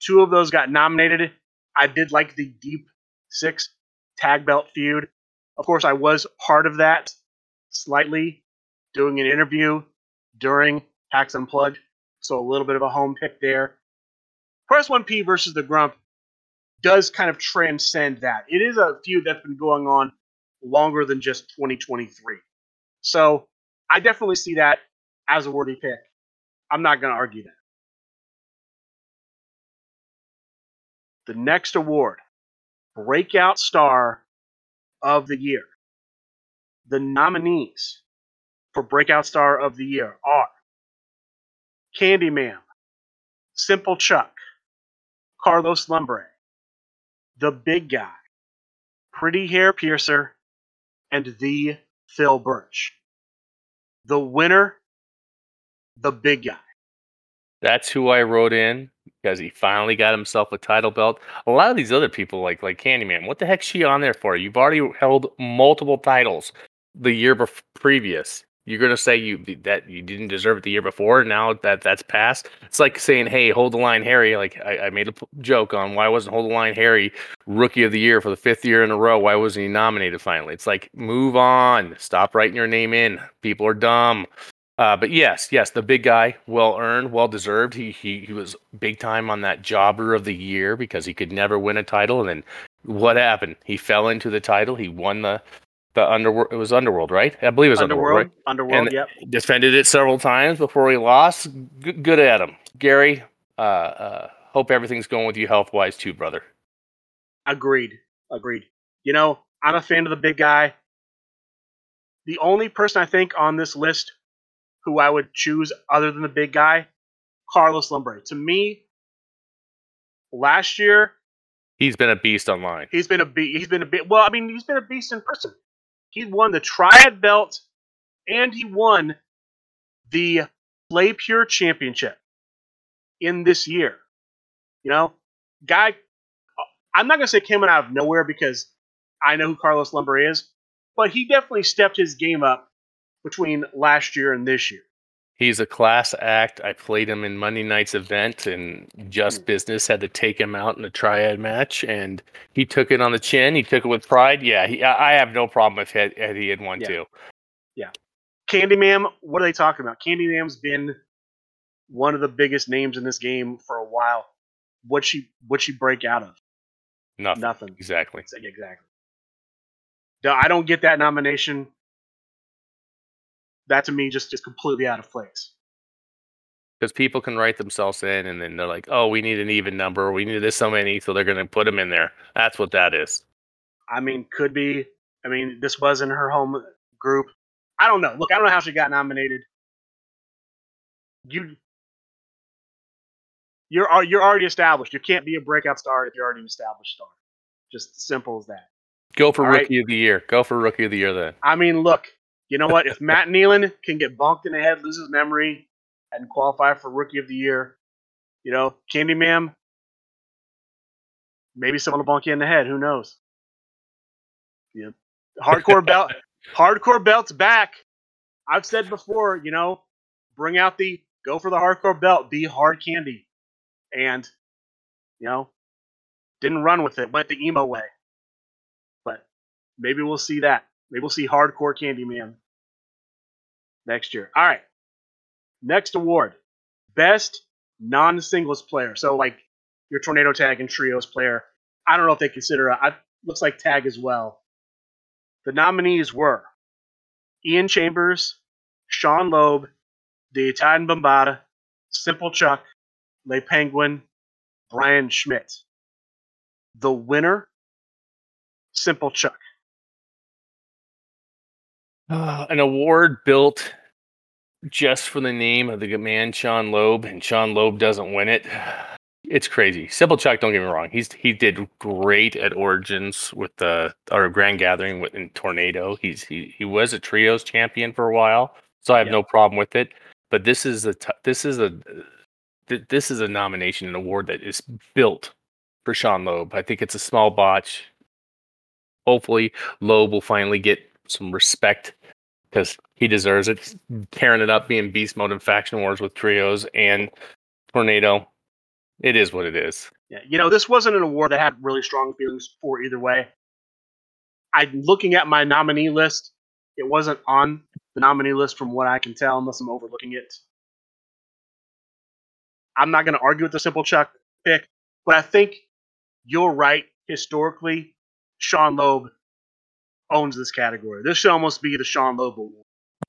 Two of those got nominated. I did like the Deep Six tag belt feud. Of course, I was part of that slightly, doing an interview during Hacks Unplugged. So a little bit of a home pick there. Press 1P versus the Grump does kind of transcend that. It is a feud that's been going on longer than just 2023. So I definitely see that as a worthy pick. I'm not going to argue that. The next award, Breakout Star of the Year. The nominees for Breakout Star of the Year are Candyman, Simple Chuck, Carlos Lumbre, The Big Guy, Pretty Hair Piercer, and The Phil Birch. The winner, The Big Guy. That's who I wrote in because he finally got himself a title belt. A lot of these other people, like like Candyman, what the heck's she on there for? You've already held multiple titles the year bef- previous. You're gonna say you that you didn't deserve it the year before. Now that that's passed, it's like saying, "Hey, hold the line, Harry." Like I, I made a p- joke on why wasn't hold the line, Harry, rookie of the year for the fifth year in a row. Why wasn't he nominated finally? It's like move on. Stop writing your name in. People are dumb. Uh, but yes, yes, the big guy, well earned, well deserved. He he he was big time on that jobber of the year because he could never win a title. And then what happened? He fell into the title. He won the the underworld. It was underworld, right? I believe it was underworld. Underworld, right? Underworld, And- yep. Defended it several times before he lost. G- good at him, Gary. Uh, uh, hope everything's going with you health wise too, brother. Agreed. Agreed. You know, I'm a fan of the big guy. The only person I think on this list who I would choose other than the big guy, Carlos Lumbre. To me, last year He's been a beast online. he's been a be- he's been a well. I mean, he's been a beast in person. He won the Triad belt, and he won the Play Pure Championship in this year. You know, guy. Uh, I'm not gonna say came out of nowhere because I know who Carlos Lumbre is, but he definitely stepped his game up between last year and this year. He's a class act. I played him in Monday night's event, and Just hmm. Business had to take him out in a triad match, and he took it on the chin. He took it with pride. Yeah, he, I I have no problem if Ed- Eddie had won Yeah. too. Yeah, Candyman, what are they talking about? Candyman's been one of the biggest names in this game for a while. What she what she break out of? Nothing. Nothing. Exactly. Exactly. I don't get that nomination. That to me just is completely out of place. Because people can write themselves in, and then they're like, "Oh, we need an even number. We need this so many," so they're going to put them in there. That's what that is. I mean, could be. I mean, this was in her home group. I don't know. Look, I don't know how she got nominated. You, you're you're already established. You can't be a breakout star if you're already an established star. Just simple as that. Go for All right. rookie of the year. Go for rookie of the year then. I mean, look, you know what? If Matt Nealon can get bonked in the head, lose his memory, and qualify for Rookie of the Year, you know, Candyman, maybe someone will bonk you in the head. Who knows? Yeah. Hardcore belt, hardcore belt's back. I've said before, you know, bring out the go for the hardcore belt, be hard candy, and you know, didn't run with it, went the emo way. But maybe we'll see that. Maybe we'll see hardcore Candyman next year. All right. Next award Best non singles player. So, like your Tornado Tag and Trios player. I don't know if they consider it. Looks like tag as well. The nominees were Ian Chambers, Sean Loeb, the Italian Bombada, Simple Chuck, Le Penguin, Brian Schmidt. The winner, Simple Chuck. Uh, an award built just for the name of the man Sean Loeb, and Sean Loeb doesn't win it. It's crazy. Simple Chuck, don't get me wrong. He's he did great at Origins with the or Grand Gathering with in Tornado. He's he he was a trios champion for a while, so I have Yep. no problem with it. But this is a t- this is a th- this is a nomination, an award that is built for Sean Loeb. I think it's a small botch. Hopefully, Loeb will finally get some respect because he deserves it. Tearing it up, being beast mode in faction wars with trios and tornado. It is what it is. Yeah, you know, this wasn't an award that had really strong feelings for either way. I'm looking at my nominee list, it wasn't on the nominee list from what I can tell, unless I'm overlooking it. I'm not going to argue with the simple Chuck pick, but I think you're right. Historically, Sean Loeb owns this category. This should almost be the Sean Loeb award.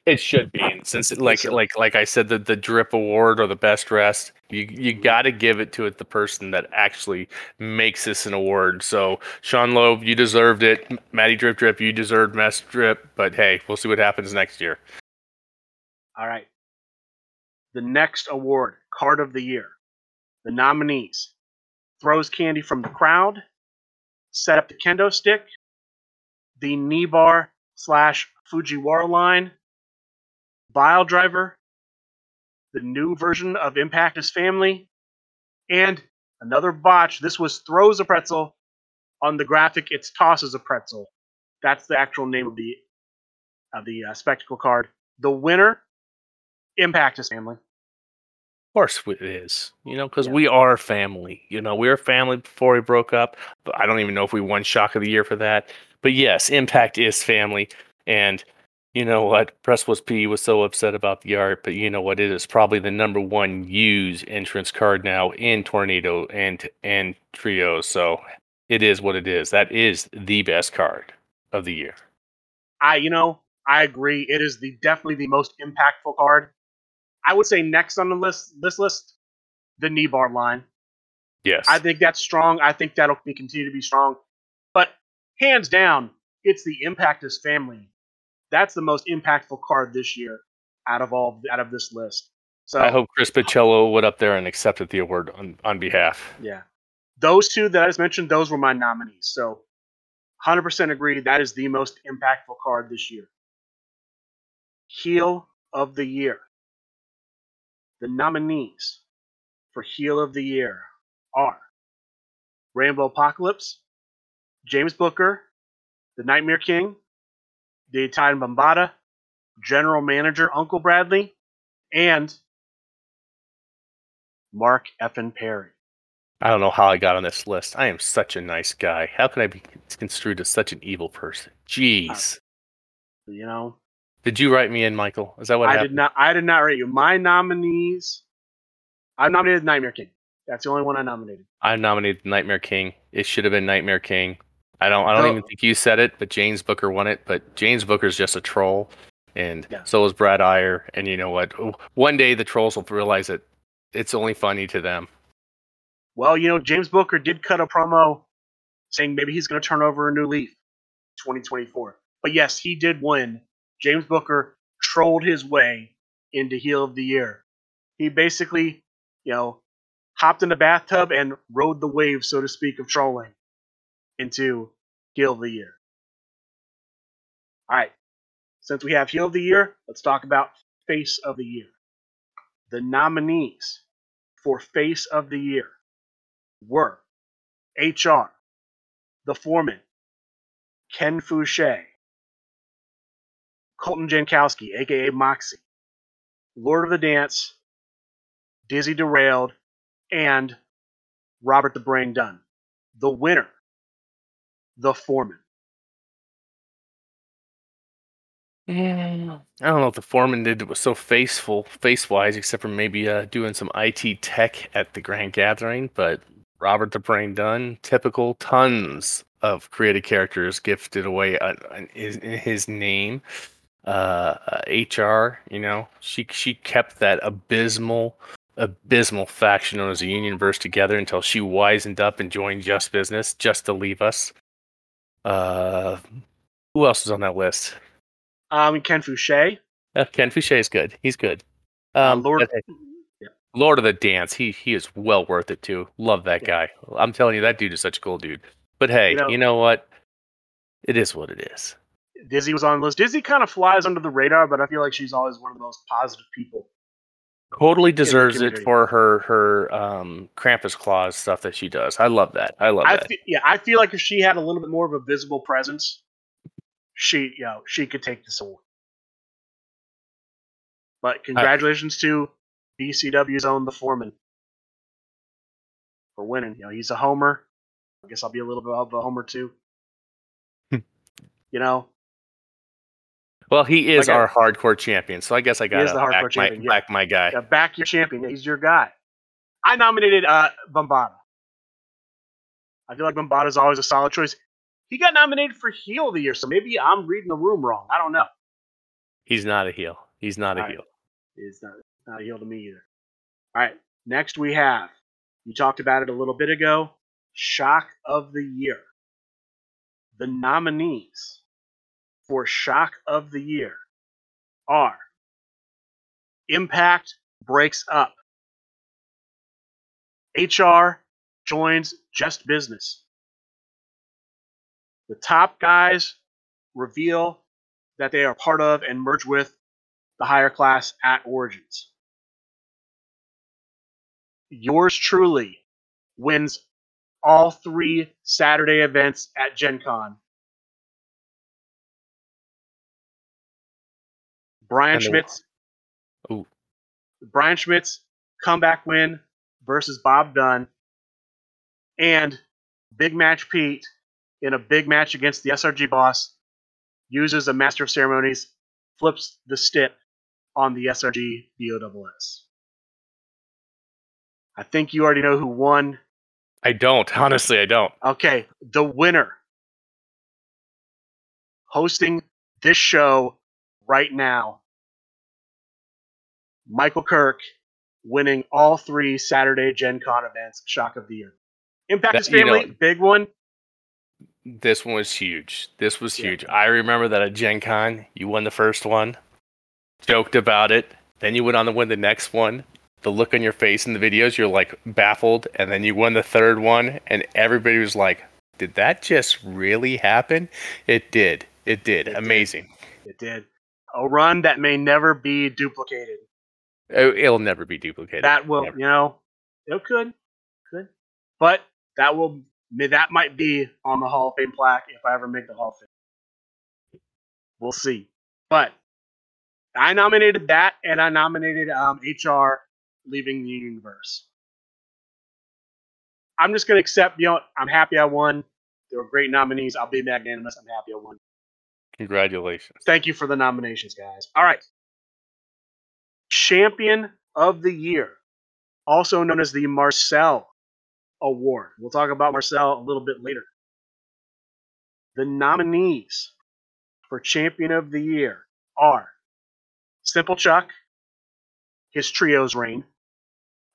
It should be, and since it, like like like I said, the the drip award or the best dressed, you you got to give it to it the person that actually makes this an award. So Sean Loeb, you deserved it. Matty Drip Drip, you deserved best drip. But hey, we'll see what happens next year. All right. The next award, Card of the Year. The nominees throws candy from the crowd, set up the kendo stick, the knee bar slash Fujiwara line, Bile Driver, the new version of Impact is Family, and another botch. This was throws a pretzel. On the graphic, it's tosses a pretzel. That's the actual name of the of the uh, spectacle card. The winner, Impact is Family. Of course it is. You know, because Yeah. we are family. You know, we were family before we broke up. But I don't even know if we won Shock of the Year for that. But yes, Impact is family. And you know what? Press was P was so upset about the art, but you know what? It is probably the number one used entrance card now in Tornado and and Trio. So it is what it is. That is the best card of the year. I, you know, I agree. It is the definitely the most impactful card. I would say next on the list, this list, the knee bar line. Yes. I think that's strong. I think that'll be continue to be strong. But hands down, it's the impact Impactus family. That's the most impactful card this year out of all out of this list. So I hope Chris Pacello went up there and accepted the award on, on behalf. Yeah. Those two that I just mentioned, those were my nominees. So 100% agree that is the most impactful card this year. Heel of the Year. The nominees for Heel of the Year are Rainbow Apocalypse, James Booker, The Nightmare King, The Italian Bombada, General Manager Uncle Bradley, and Mark Effin Perre. I don't know how I got on this list. I am such a nice guy. How can I be construed as such an evil person? Jeez. Uh, you know, did you write me in, Michael? Is that what I happened? did not. I did not write you. My nominees. I nominated Nightmare King. That's the only one I nominated. I nominated Nightmare King. It should have been Nightmare King. I don't. I don't No. even think you said it, but James Booker won it. But James Booker's just a troll, and Yeah. so is Brad Iyer. And you know what? One day the trolls will realize that it's only funny to them. Well, you know, James Booker did cut a promo saying maybe he's going to turn over a new leaf 2024. But yes, he did win. James Booker trolled his way into heel of the year. He basically, you know, hopped in the bathtub and rode the wave, so to speak, of trolling into heel of the year. All right. Since we have heel of the year, let's talk about face of the year. The nominees for face of the year were HR, The Foreman, Ken Fouché, Colton Jankowski, aka Moxie, Lord of the Dance, Dizzy Derailed, and Robert the Brain Dunn. The winner, The Foreman. I don't know what the foreman did that was so faceful, face wise, except for maybe uh, doing some IT tech at the Grand Gathering. But Robert the Brain Dunn, typical, tons of creative characters gifted away uh, in his, in his name. Uh, uh, HR, you know, she she kept that abysmal, abysmal faction known as the Unionverse together until she wisened up and joined Just Business just to leave us. Uh, who else is on that list? Um, Ken Fouché, Uh, Ken Fouché is good. He's good. uh, Um, Lord. Yeah. Lord of the Dance. He he is well worth it too. Love that Yeah. guy. I'm telling you, that dude is such a cool dude. But hey, You you know- know, what? It is what it is. Dizzy was on the list. Dizzy kind of flies under the radar, but I feel like she's always one of the most positive people. Totally deserves it for her her um, Krampus claws stuff that she does. I love that. I love I that. fe- yeah, I feel like if she had a little bit more of a visible presence, she you know she could take this award. But congratulations to BCW's own the foreman for winning. You know he's a homer. I guess I'll be a little bit of a homer too. Hmm. you know, well, he is our hardcore champion, so I guess I got to back, my, champion, yeah. back my guy. yeah, back your champion. He's your guy. I nominated uh Bombada. I feel like Bombada's always a solid choice. He got nominated for heel of the year, so maybe I'm reading the room wrong. I don't know. He's not a heel. He's not a All right. heel. It's not not a heel to me either. All right, next we have you talked about it a little bit ago. Shock of the year. The nominees for Shock of the Year are Impact breaks up. HR joins Just Business. The top guys reveal that they are part of and merge with the higher class at Origins. Yours truly wins all three Saturday events at Gen Con. Brian the- Schmitz. Ooh. Brian Schmidt's comeback win versus Bob Dunn. And Big Match Pete in a big match against the SRG boss uses a Master of Ceremonies, flips the stip on the SRG BOSS. I think you already know who won. I don't. Honestly, I don't. Okay, the winner hosting this show right now, Michael Kirk, winning all three Saturday Gen Con events, shock of the year. Impact That- his you know- family, big one. this one was huge. This was Yeah. huge. I remember that at Gen Con, you won the first one, joked about it. Then you went on to win the next one. The look on your face in the videos, you're like baffled. And then you won the third one, and everybody was like, Did that just really happen? It did. It did. It did. Amazing. It did a run that may never be duplicated. It- It'll never be duplicated. That will, Never. you know, it could, could, but that will that might be on the Hall of Fame plaque if I ever make the Hall of Fame. We'll see. But I nominated that, and I nominated um, HR leaving the universe. I'm just gonna accept. You know, I'm happy I won. They were great nominees. I'll be magnanimous. I'm happy I won. Congratulations. Thank you for the nominations, guys. All right. Champion of the Year, also known as the Marcel Award. We'll talk about Marcel a little bit later. The nominees for Champion of the Year are Simple Chuck, his Trios reign,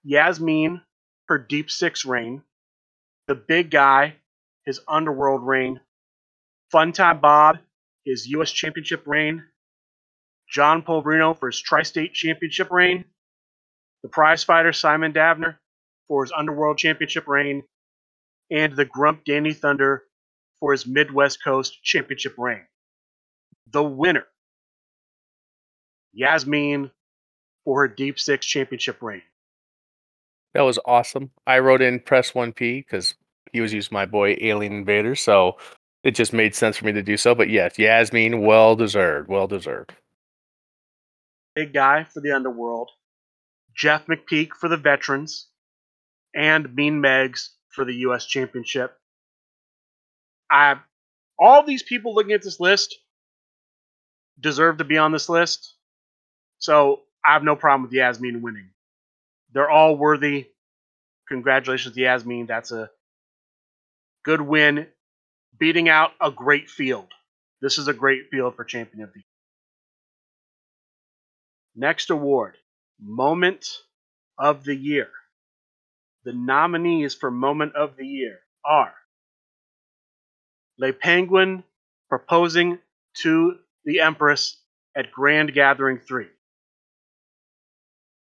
Yasmin, her Deep Six reign, The Big Guy, his Underworld reign, Funtime Bob, his U.S. Championship reign, John Polverino for his Tri-State Championship reign, the prize fighter Simon Davner for his Underworld Championship reign, and the Grump Danny Thunder for his Midwest Coast Championship reign. The winner, Yasmin for her Deep Six Championship reign. That was awesome. I wrote in press 1P because he was using my boy Alien Invader, so it just made sense for me to do so. But yes, Yasmin, well deserved. Well deserved. Big Guy for the Underworld, Jeff McPeak for the Veterans, and Mean Megs for the U.S. Championship. I, all these people looking at this list deserve to be on this list, so I have no problem with Yasmin winning. They're all worthy. Congratulations, Yasmin. That's a good win, beating out a great field. This is a great field for Champion of the Year. Next award, Moment of the Year. The nominees for Moment of the Year are Le Penguin proposing to the Empress at Grand Gathering 3.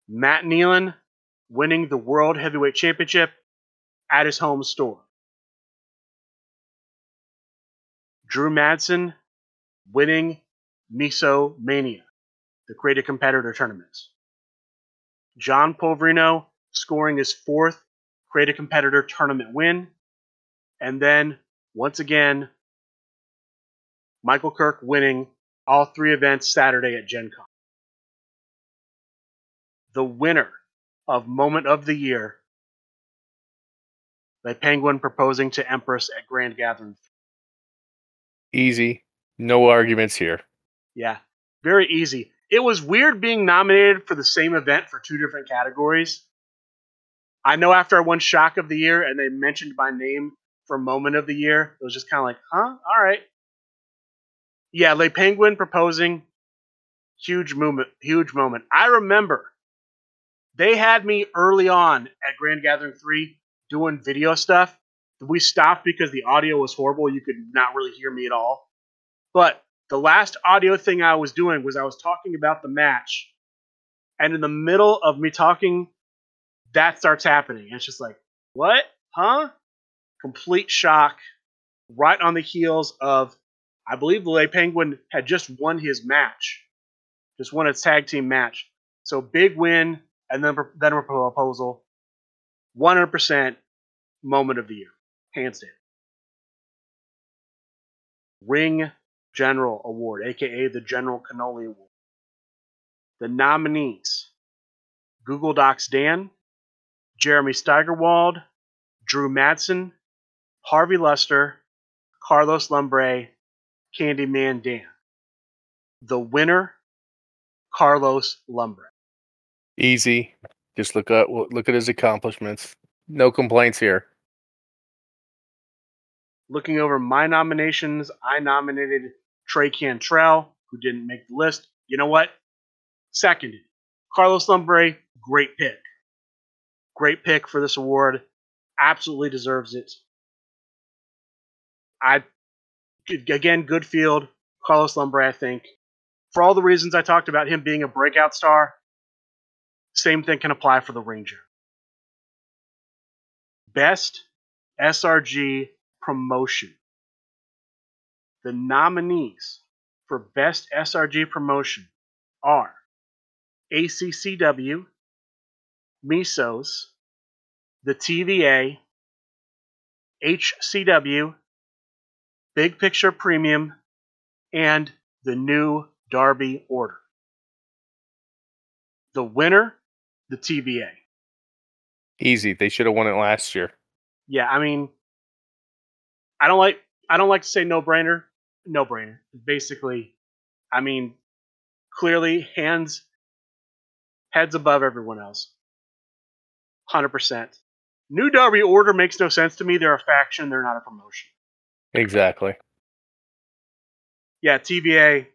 Matt Nealon winning the World Heavyweight Championship at his home store. Drew Madsen winning Miso Mania the Creative Competitor Tournament. John Polverino scoring his fourth Creative Competitor Tournament win. And then, once again, Michael Kirk winning all three events Saturday at Gen Con. The winner of Moment of the Year, the Penguin proposing to Empress at Grand Gathering. Easy. No arguments here. Yeah, very easy. It was weird being nominated for the same event for two different categories. I know after I won Shock of the Year and they mentioned my name for Moment of the Year, it was just kind of like, huh? All right. Yeah, Le Penguin proposing, huge moment, huge moment. I remember they had me early on at Grand Gathering 3 doing video stuff. We stopped because the audio was horrible. You could not really hear me at all. But the last audio thing I was doing was I was talking about the match. And in the middle of me talking, that starts happening. And it's just like, what? Huh? Complete shock. Right on the heels of, I believe the Le Penguin had just won his match, just won its tag team match. So big win, and then then proposal. 100% moment of the year, hands down. Ring General Award, aka the General Cannoli Award. The nominees Google Docs Dan, Jeremy Steigerwald, Drew Madsen, Harvey Lester, Carlos Lumbre, Candyman Dan. The winner, Carlos Lumbre. Easy. Just look at look at his accomplishments. No complaints here. Looking over my nominations, I nominated Trey Cantrell, who didn't make the list. You know what? Seconded. Carlos Lumbre, great pick. Great pick for this award. Absolutely deserves it. I again, good field. Carlos Lumbre, I think. For all the reasons I talked about him being a breakout star, same thing can apply for the Ranger. Best SRG promotion. The nominees for Best SRG promotion are ACCW, Mesos, the TVA, HCW, Big Picture Premium, and the new Darby Order. The winner, the TVA. Easy. They should have won it last year. Yeah, I mean, I don't like I don't like to say no brainer. No brainer. Basically, I mean, clearly hands heads above everyone else. Hundred percent. New Darby Order makes no sense to me. They're a faction. They're not a promotion. Exactly. Yeah, TVA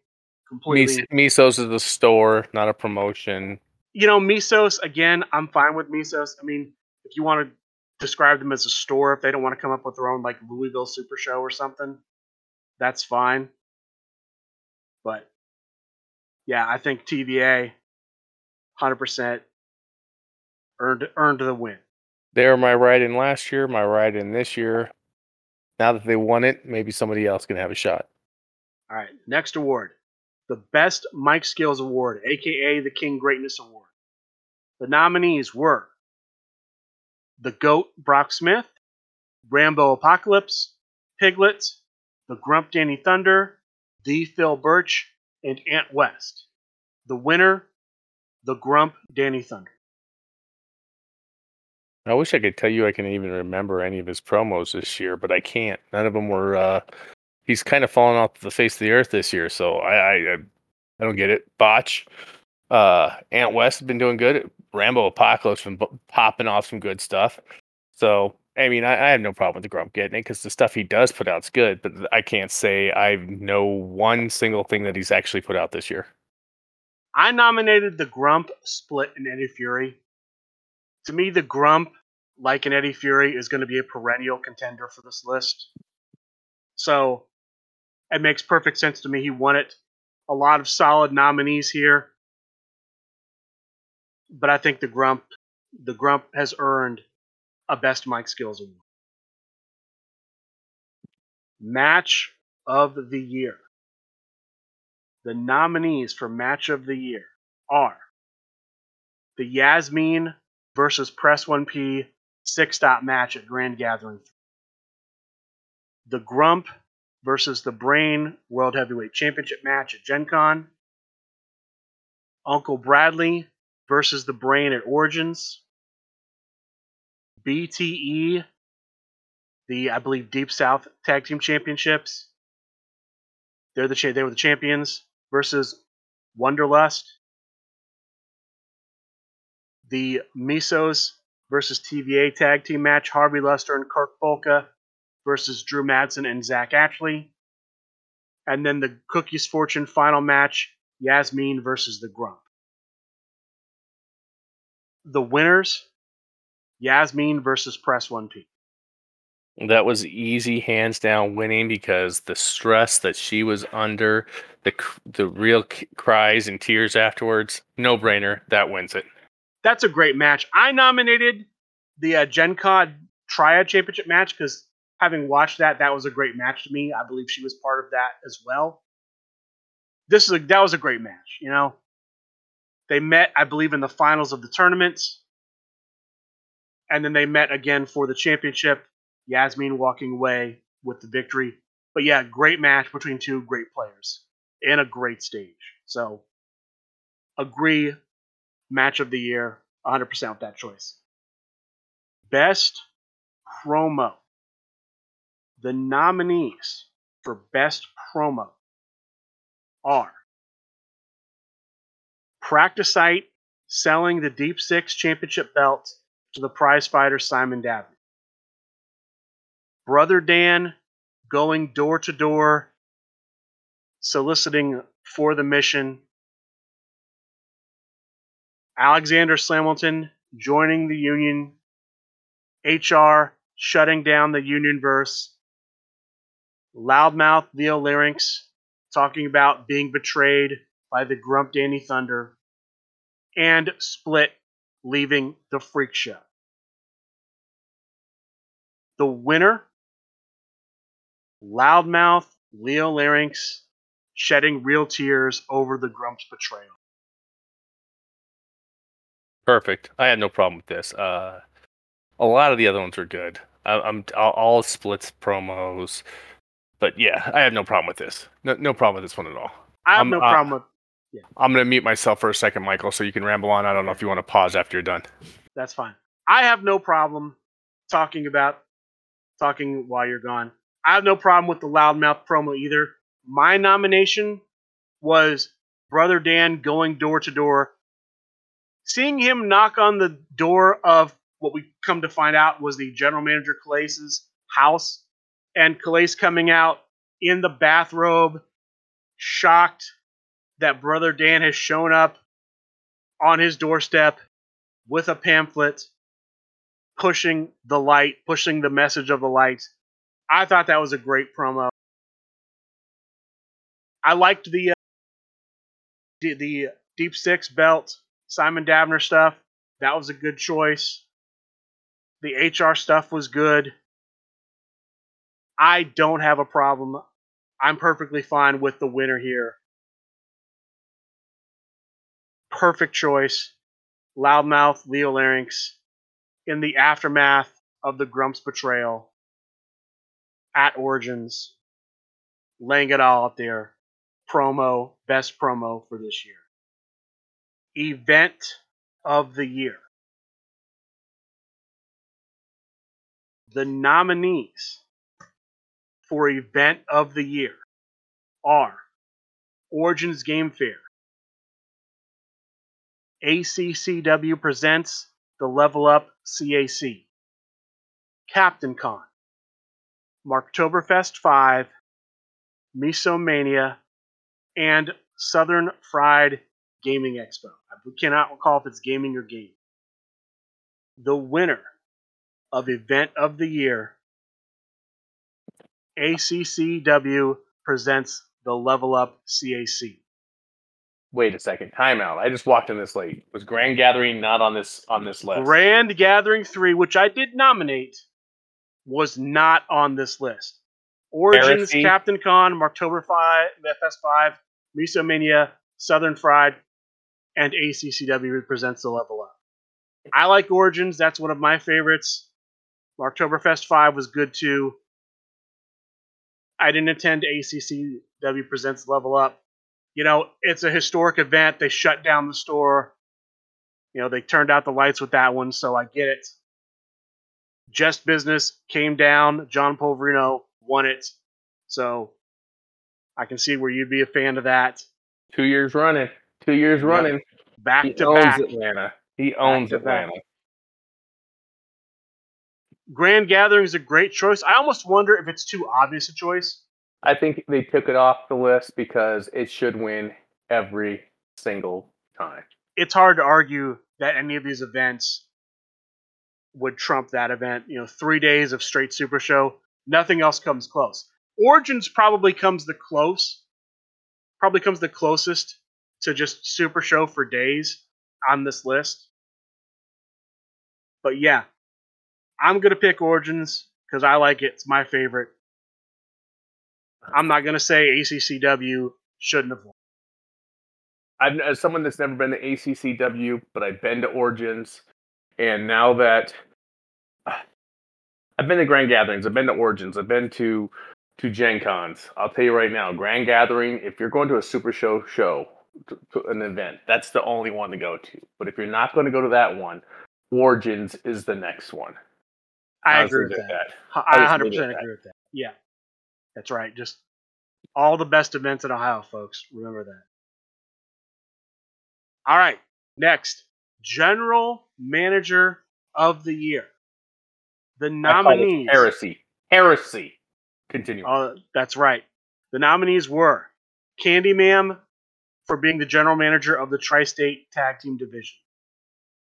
completely. Mis- Misos is the store, not a promotion. You know, Misos again. I'm fine with Misos. I mean, if you want to describe them as a store, if they don't want to come up with their own like Louisville Super Show or something, that's fine. But yeah, I think TVA, hundred percent earned earned the win. They were my ride in last year, my ride in this year. Now that they won it, maybe somebody else can have a shot. All right, next award the Best Mic Skills Award, aka the King Greatness Award. The nominees were The GOAT Brock Smith, Rainbow Apocalypse, Piglet, The Grump Danny Thunder, The Phil Birch, and Ant West. The winner, The Grump Danny Thunder. I wish I could tell you I can even remember any of his promos this year, but I can't. None of them were. Uh, he's kind of fallen off the face of the earth this year, so I I, I don't get it. Botch, uh, Ant West has been doing good. Rainbow Apocalypse been popping off some good stuff. So I mean, I, I have no problem with the Grump getting it because the stuff he does put out's good, but I can't say I know one single thing that he's actually put out this year. I nominated the Grump split in Eddie Fury. To me, the Grump like an Eddie Fury, is going to be a perennial contender for this list. So it makes perfect sense to me. He won it. A lot of solid nominees here. But I think the Grump the Grump has earned a best mic skills award. Match of the year. The nominees for match of the year are the Yasmin versus Press 1P six stop match at Grand Gathering. The Grump versus the Brain World Heavyweight Championship match at Gen Con. Uncle Bradley versus the Brain at Origins. BTE, the I believe Deep South Tag Team Championships. They're the cha- they were the champions versus Wonderlust. The Misos versus TVA tag team match Harvey Lester and Kirk Volka versus Drew Madsen and Zach Ashley. And then the Cookies Fortune final match Yasmin versus the Grump. The winners Yasmin versus Press 1P. That was easy, hands down winning because the stress that she was under, the the real cries and tears afterwards, no brainer. That wins it that's a great match. I nominated the uh, Gen Con Triad Championship match because having watched that, that was a great match to me. I believe she was part of that as well. This is a, that was a great match. You know, they met, I believe, in the finals of the tournament, and then they met again for the championship. Yasmin walking away with the victory. But yeah, great match between two great players and a great stage. So agree match of the year, 100% with that choice. Best promo. The nominees for best promo are Practice Site selling the Deep Six Championship belt to the prize fighter Simon Dabney. Brother Dan going door to door soliciting for the mission. Alexander Slamilton joining the Union, HR shutting down the Union verse, Loudmouth Leo Larynx talking about being betrayed by the Grump Danny Thunder, and Split leaving the Freak Show. The winner, Loudmouth Leo Larynx shedding real tears over the Grump's betrayal. Perfect. I had no problem with this. Uh, a lot of the other ones were good. I, I'm all, splits promos, but yeah, I have no problem with this. No, no problem with this one at all. I have Um, no uh, problem with I'm gonna mute myself for a second, Michael, so you can ramble on. I don't know if you want to pause after you're done. that's fine. I have no problem talking about talking while you're gone. I have no problem with the loudmouth promo either. My nomination was Brother Dan going door to door. Seeing him knock on the door of what we come to find out was the general manager Calais' house, and Calais coming out in the bathrobe, shocked that Brother Dan has shown up on his doorstep with a pamphlet pushing the light, pushing the message of the light. I thought that was a great promo. I liked the uh, the, the Deep Six belt, Simon Davner stuff. That was a good choice. The HR stuff was good. I don't have a problem. I'm perfectly fine with the winner here. Perfect choice. Loudmouth Leo Larynx in the aftermath of the Grumps betrayal at Origins, laying it all out there. Promo, best promo for this year. Event of the year. The nominees for Event of the Year are Origins Game Fair, ACCW presents the Level Up CAC, Captain Con, Marktoberfest 5, Misomania, and Southern Fried Gaming Expo. I cannot recall if it's gaming or game. The winner of Event of the Year, ACCW presents the Level Up CAC. Wait a second. Timeout. I just walked in this late. Was Grand Gathering not on this on this list? Grand Gathering 3, which I did nominate, was not on this list. Origins, Heresy. Captain Con, Marktober 5, FS5, Misomania, Southern Fried, and ACCW represents the level up. I like Origins. That's one of my favorites. Marktoberfest 5 was good too. I didn't attend ACCW Presents Level Up. You know, it's a historic event. They shut down the store. You know, they turned out the lights with that one, so I get it. Just Business came down. John Polverino won it. So I can see where you'd be a fan of that. Two years running. Two years running. Back He to owns back. Atlanta. He owns to back. Atlanta. Grand Gathering is a great choice. I almost wonder if it's too obvious a choice. I think they took it off the list because it should win every single time. It's hard to argue that any of these events would trump that event. You know, three days of straight Super Show. Nothing else comes close. Origins probably comes the close. Probably comes the closest to just Super Show for days on this list. But yeah, I'm gonna pick Origins because I like it. It's my favorite. I'm not gonna say ACCW shouldn't have won. I've as someone that's never been to ACCW, but I've been to Origins, and now that I've been to Grand Gatherings, I've been to Origins, I've been to to Gen Cons. I'll tell you right now, Grand Gathering, if you're going to a Super Show show, to, to an event, that's the only one to go to. But if you're not going to go to that one, Origins is the next one. I I'll agree with it that. I I'll just 100 leave it percent at that. agree with that. Yeah, that's right. Just all the best events in Ohio, folks. Remember that. All right, next, general manager of the year. The nominees. heresy. Heresy. Continue. Uh, that's right. The nominees were Candy Candyman for being the general manager of the Tri-State Tag Team Division,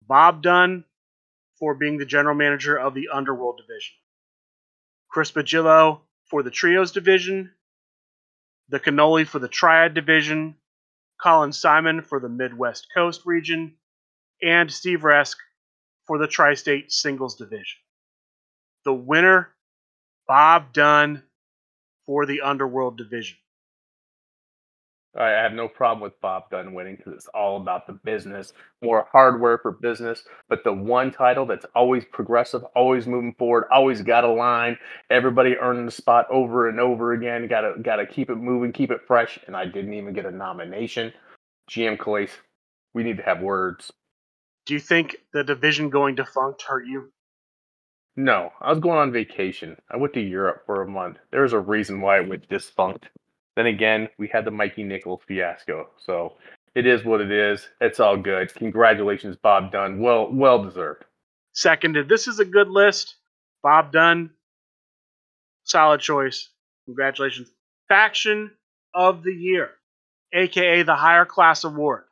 Bob Dunn for being the general manager of the Underworld Division, Chris Bagillo for the Trios division, the Cannoli for the Triad division, Colin Simon for the Midwest Coast region, and Steve Resk for the Tri State Singles division. The winner, Bob Dunn for the Underworld division. I have no problem with Bob Dunn winning because it's all about the business, more hardware for business. But the one title that's always progressive, always moving forward, always got a line, everybody earning the spot over and over again. Got to got to keep it moving, keep it fresh. And I didn't even get a nomination. GM Calais, we need to have words. Do you think the division going defunct hurt you? No, I was going on vacation. I went to Europe for a month. There's a reason why it went defunct. Then again, we had the Mikey Nichols fiasco. So it is what it is. It's all good. Congratulations, Bob Dunn. Well, well deserved. Seconded. This is a good list. Bob Dunn, solid choice. Congratulations. Faction of the Year, aka the Higher Class Award.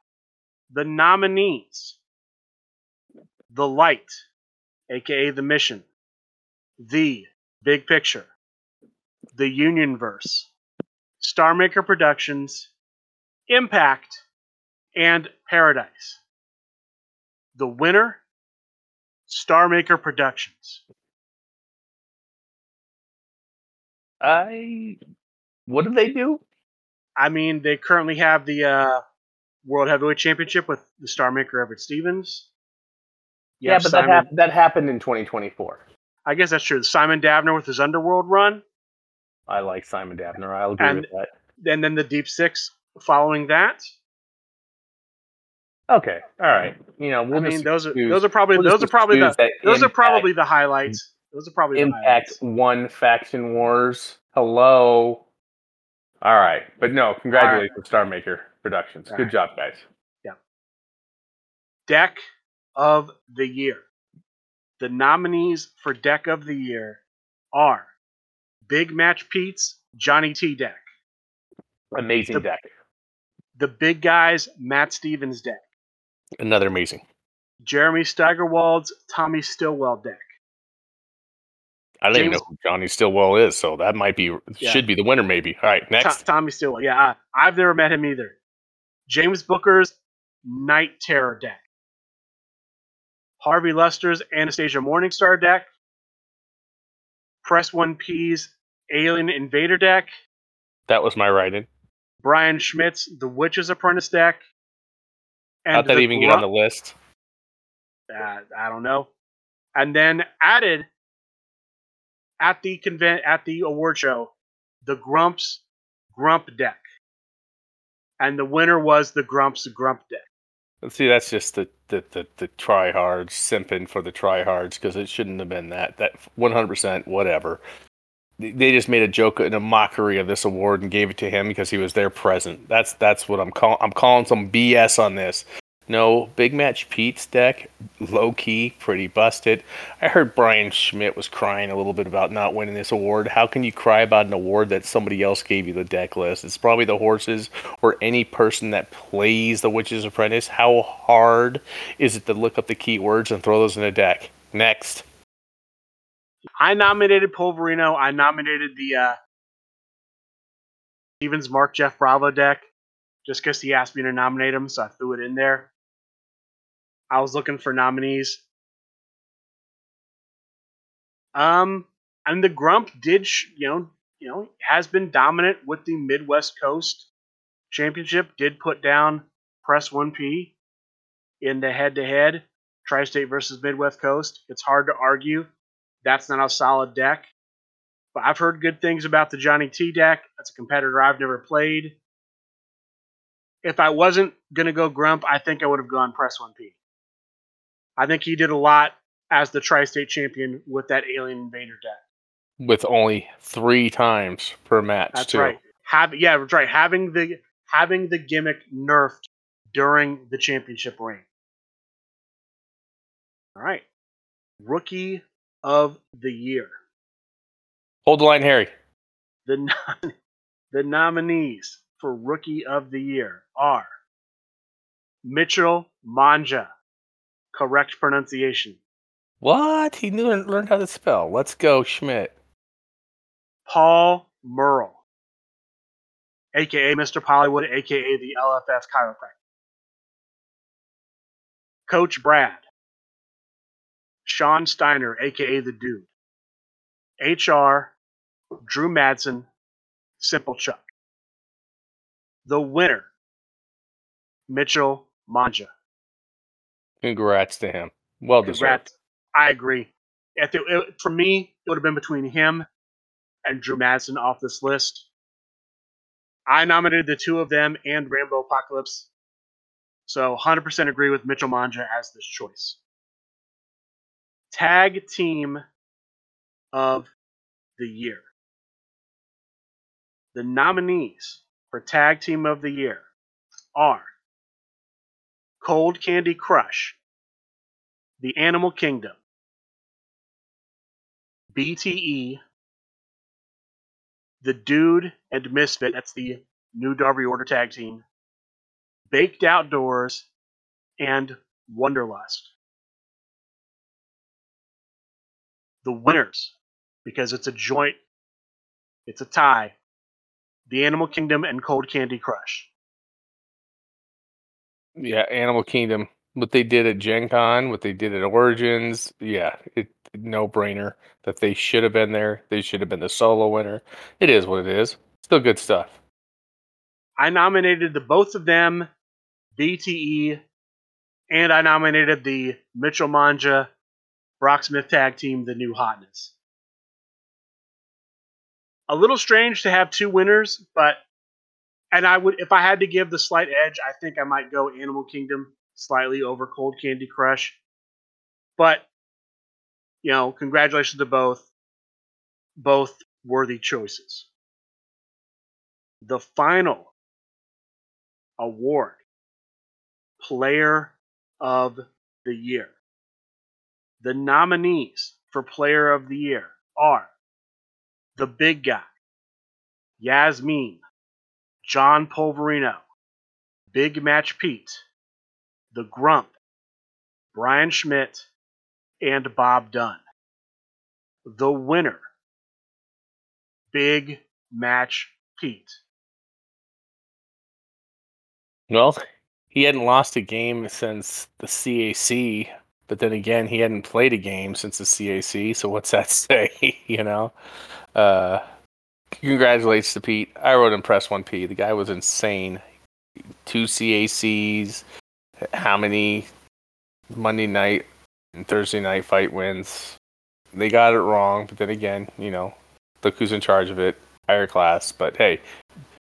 The nominees The Light, aka The Mission. The Big Picture. The Unionverse. Star Maker Productions, Impact, and Paradise. The winner, Star Maker Productions. I. What do they do? I mean, they currently have the uh, World Heavyweight Championship with the Star Maker Everett Stevens. You yeah, but that, hap- that happened in 2024. I guess that's true. Simon Davner with his Underworld run, I like Simon Daffner. I'll agree And- with that. and then the Deep Six following that. Okay, all right. You know, we'll I mean, those are those are probably we'll those are probably the those are probably the highlights. Those are probably Impact one faction wars. Hello. All right, but no, congratulations, Star Maker Productions. All Good right. job, guys. Yeah. Deck of the Year. The nominees for Deck of the Year are Big Match Pete's Johnny T deck, Amazing The- deck. the Big Guys Matt Stevens deck, Another amazing. Jeremy Steigerwald's Tommy Stillwell deck, I don't even know who Johnny Stillwell is, so that might be Yeah. should be the winner, maybe. All right, next. Tommy Stillwell. Yeah, I, I've never met him either. James Booker's Night Terror deck, Harvey Lester's Anastasia Morningstar deck, Press One P's Alien Invader deck. That was my write-in. Brian Schmidt's The Witch's Apprentice deck. How'd that even get on the list? Uh, I don't know. And then added at the convent at the award show, the Grumps Grump deck, and the winner was the Grumps Grump deck. Let's see, that's just the the the, the tryhards simping for the tryhards because it shouldn't have been that. That 100% whatever. They- just made a joke and a mockery of this award and gave it to him because he was there present. That's that's what I'm calling. I'm calling some BS on this. No, Big Match Pete's deck, low key, pretty busted. I heard Brian Schmidt was crying a little bit about not winning this award. How can you cry about an award that somebody else gave you the deck list? It's probably the horses or any person that plays the Witch's Apprentice. How hard is it to look up the keywords and throw those in a deck? Next. I nominated Polverino. I nominated the uh, Stevens Mark Jeff Bravo deck just because he asked me to nominate him, so I threw it in there. I was looking for nominees. Um, and the Grump did, sh- you know, you know, has been dominant with the Midwest Coast Championship. Did put down Press One P in the head-to-head Tri-State versus Midwest Coast. It's hard to argue that's not a solid deck. But I've heard good things about the Johnny T deck. That's a competitor I've never played. If I wasn't gonna go Grump, I think I would have gone Press One P. I think he did a lot as the tri-state champion with that Alien Invader deck. With only three times per match, That's too. right. Have yeah, that's right. Having the having the gimmick nerfed during the championship reign. All right. Rookie of the year. Hold the line, Harry. The nom- the nominees for rookie of the year are Mitchell Manja. Correct pronunciation. What? He knew and learned how to spell. Let's go, Schmidt. Paul Merle, aka Mr. Hollywood, aka the LFF chiropractor. Coach Brad, Sean Steiner, aka the Dude, HR, Drew Madsen, Simple Chuck. The winner, Mitchell Manja. Congrats to him. Well deserved. I agree. If it, it- for me, it would have been between him and Drew Madsen off this list. I nominated the two of them and Rainbow Apocalypse. So 100% agree with Mitchell Manja as this choice. Tag team of the year. The nominees for tag team of the year are Cold Candy Crush, The Animal Kingdom, BTE, The Dude and Misfit, that's the new Darby Order tag team, Baked Outdoors, and Wonderlust. The winners, because it's a joint, it's a tie, The Animal Kingdom and Cold Candy Crush. Yeah, Animal Kingdom. What they did at Gen Con, what they did at Origins, yeah, it no brainer that they should have been there. They should have been the solo winner. It is what it is. Still good stuff. I nominated the both of them, BTE, and I nominated the Mitchell Manja Brock Smith tag team, the new hotness. A little strange to have two winners, but and I would if I had to give the slight edge, I think I might go Animal Kingdom slightly over Cold Candy Crush. But you know, congratulations to both. Both worthy choices. The final award Player of the Year. The nominees for Player of the Year are The Big Guy, Yasmin, John Polverino, Big Match Pete, The Grump, Brian Schmidt, and Bob Dunn. The winner, Big Match Pete. Well, he hadn't lost a game since the CAC, but then again, he hadn't played a game since the CAC. So what's that say? you know. Uh, congratulations to Pete. I wrote in Press One P. The guy was insane. Two CACs. How many Monday night and Thursday night fight wins? They got it wrong, but then again, you know, look who's in charge of it. Higher class, but hey,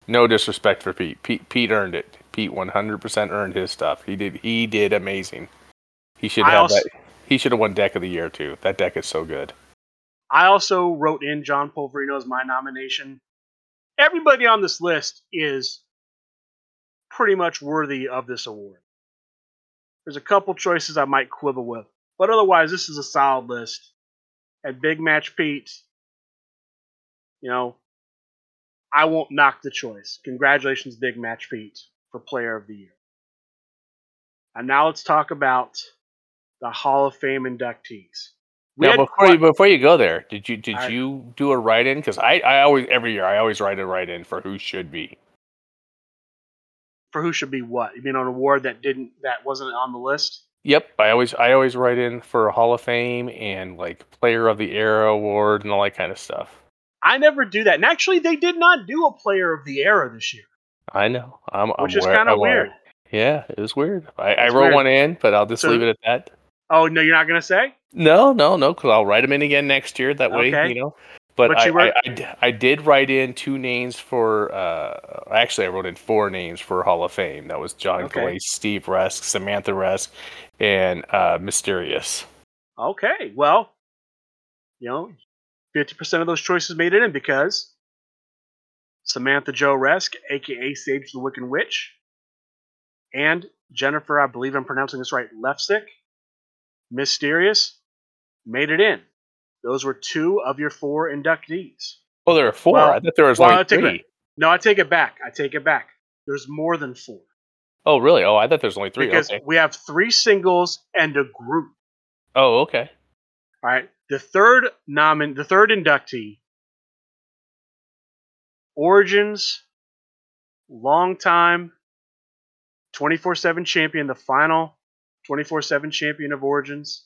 no disrespect for Pete. Pete Pete earned it. Pete 100% earned his stuff. He did he did amazing. He should I have also- that. He should have won deck of the year too. That deck is so good. I also wrote in John Polverino as my nomination. Everybody on this list is pretty much worthy of this award. There's a couple choices I might quibble with, but otherwise, this is a solid list. And Big Match Pete, you know, I won't knock the choice. Congratulations, Big Match Pete, for Player of the Year. And now let's talk about the Hall of Fame inductees. We Now before you before you go there, did you did I- you do a write in? Because I, I always every year I always write a write in for who should be. for who should be what? You mean an award that didn't that wasn't on the list? Yep, I always I always write in for Hall of Fame and like Player of the Era award and all that kind of stuff. I never do that. And actually, they did not do a Player of the Era this year, I know. I'm, which I'm is kind of weird. Yeah, it was weird. I, I wrote one in, but I'll just So- leave it at that. Oh no, you're not gonna say? No, no, no, because I'll write them in again next year. That way, Okay. you know. But, But I, you wrote- I, I I did write in two names for. Uh, actually, I wrote in four names for Hall of Fame. That was John Okay. Clay, Steve Resk, Samantha Resk, and uh, Mysterious. Okay, well, you know, fifty percent of those choices made it in because Samantha Joe Resk, aka Sage the Wiccan Witch, and Jennifer, I believe I'm pronouncing this right, Lefsick, Mysterious, made it in. Those were two of your four inductees. Oh, there are four. Well- I thought there was well, only I'll take it three. No, I take it back. I take it back. There's more than four. Oh, really? Oh, I thought there's only three. because Okay. we have three singles and a group. Oh, okay. All right. The third nomin, the third inductee Origins, long time, 24 7 champion, the final 24 7 champion of Origins.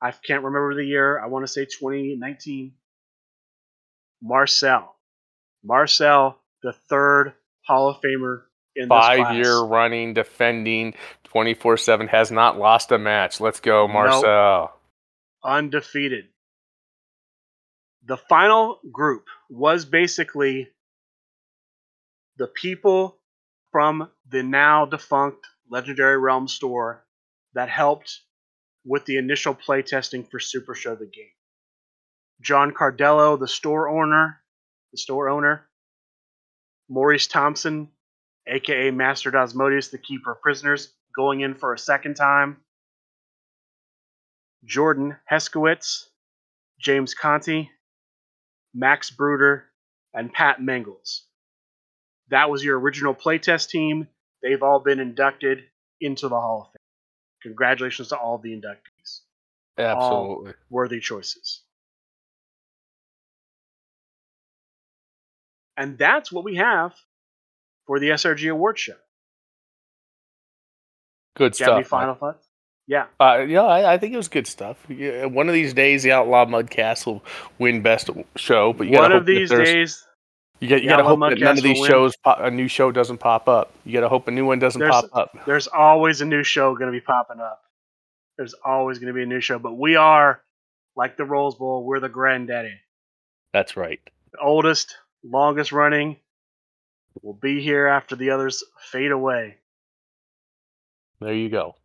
I can't remember the year. I want to say 2019. Marcel. Marcel, the third Hall of Famer in Five year running, defending, 24 7, has not lost a match. Let's go, Nope. Marcel. undefeated. The final group was basically the people from the now defunct Legendary Realm store that helped with the initial playtesting for Super Show the game. John Cardello, the store owner, the store owner, Maurice Thompson, aka Master Dosmodius, the keeper of prisoners, going in for a second time. Jordan Heskowitz, James Conti, Max Bruder, and Pat Mengels. That was your original playtest team. They've all been inducted into the Hall of Fame. Congratulations to all the inductees. Absolutely. Worthy choices. And that's what we have for the SRG Award Show. Good Do you have any stuff. final thoughts? Yeah. Uh, yeah, I, I think it was good stuff. Yeah, one of these days, the Outlaw Mudcast will win best show. But you One of these days, you got you got to hope that none of these shows, pop, a new show doesn't pop up. You got to hope a new one doesn't There's- pop up. there's always a new show going to be popping up. There's always going to be a new show, but we are like the Rose Bowl. We're the granddaddy, That's right. the oldest, longest running. We'll be here after the others fade away. There you go.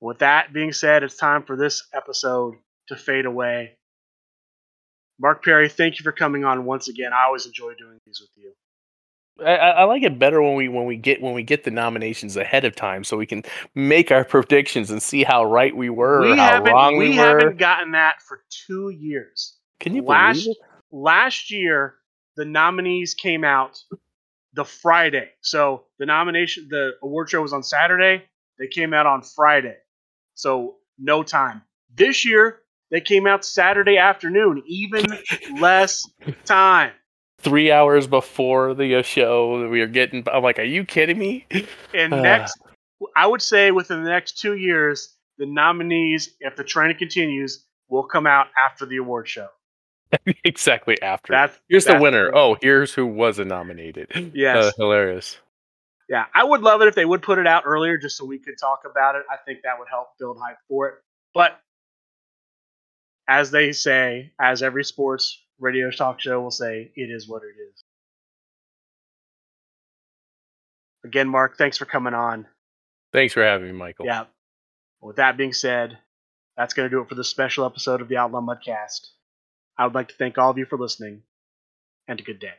With that being said, it's time for this episode to fade away. Mark Perre, thank you for coming on once again. I always enjoy doing these with you. I, I like it better when we when we get when we get the nominations ahead of time, so we can make our predictions and see how right we were, we or how wrong we, we, were. We haven't gotten that for two years. Can you last believe it? last year the nominees came out the Friday. So the nomination the award show was on Saturday. They came out on Friday. So no time. This year they came out Saturday afternoon, even less time. Three hours before the uh, show, we are getting. I'm like, are you kidding me? And Ah. next I would say within the next 2 years the nominees if the trend continues will come out after the award show. exactly after. That's here's the that's winner. Oh, here's who wasn't nominated. Yes. Uh, hilarious. Yeah, I would love it if they would put it out earlier just so we could talk about it. I think that would help build hype for it. But as they say, as every sports radio talk show will say, it is what it is. Again, Mark, thanks for coming on. Thanks for having me, Michael. Yeah. With that being said, that's going to do it for this special episode of the Outlaw Mudcast. I would like to thank all of you for listening, and a good day.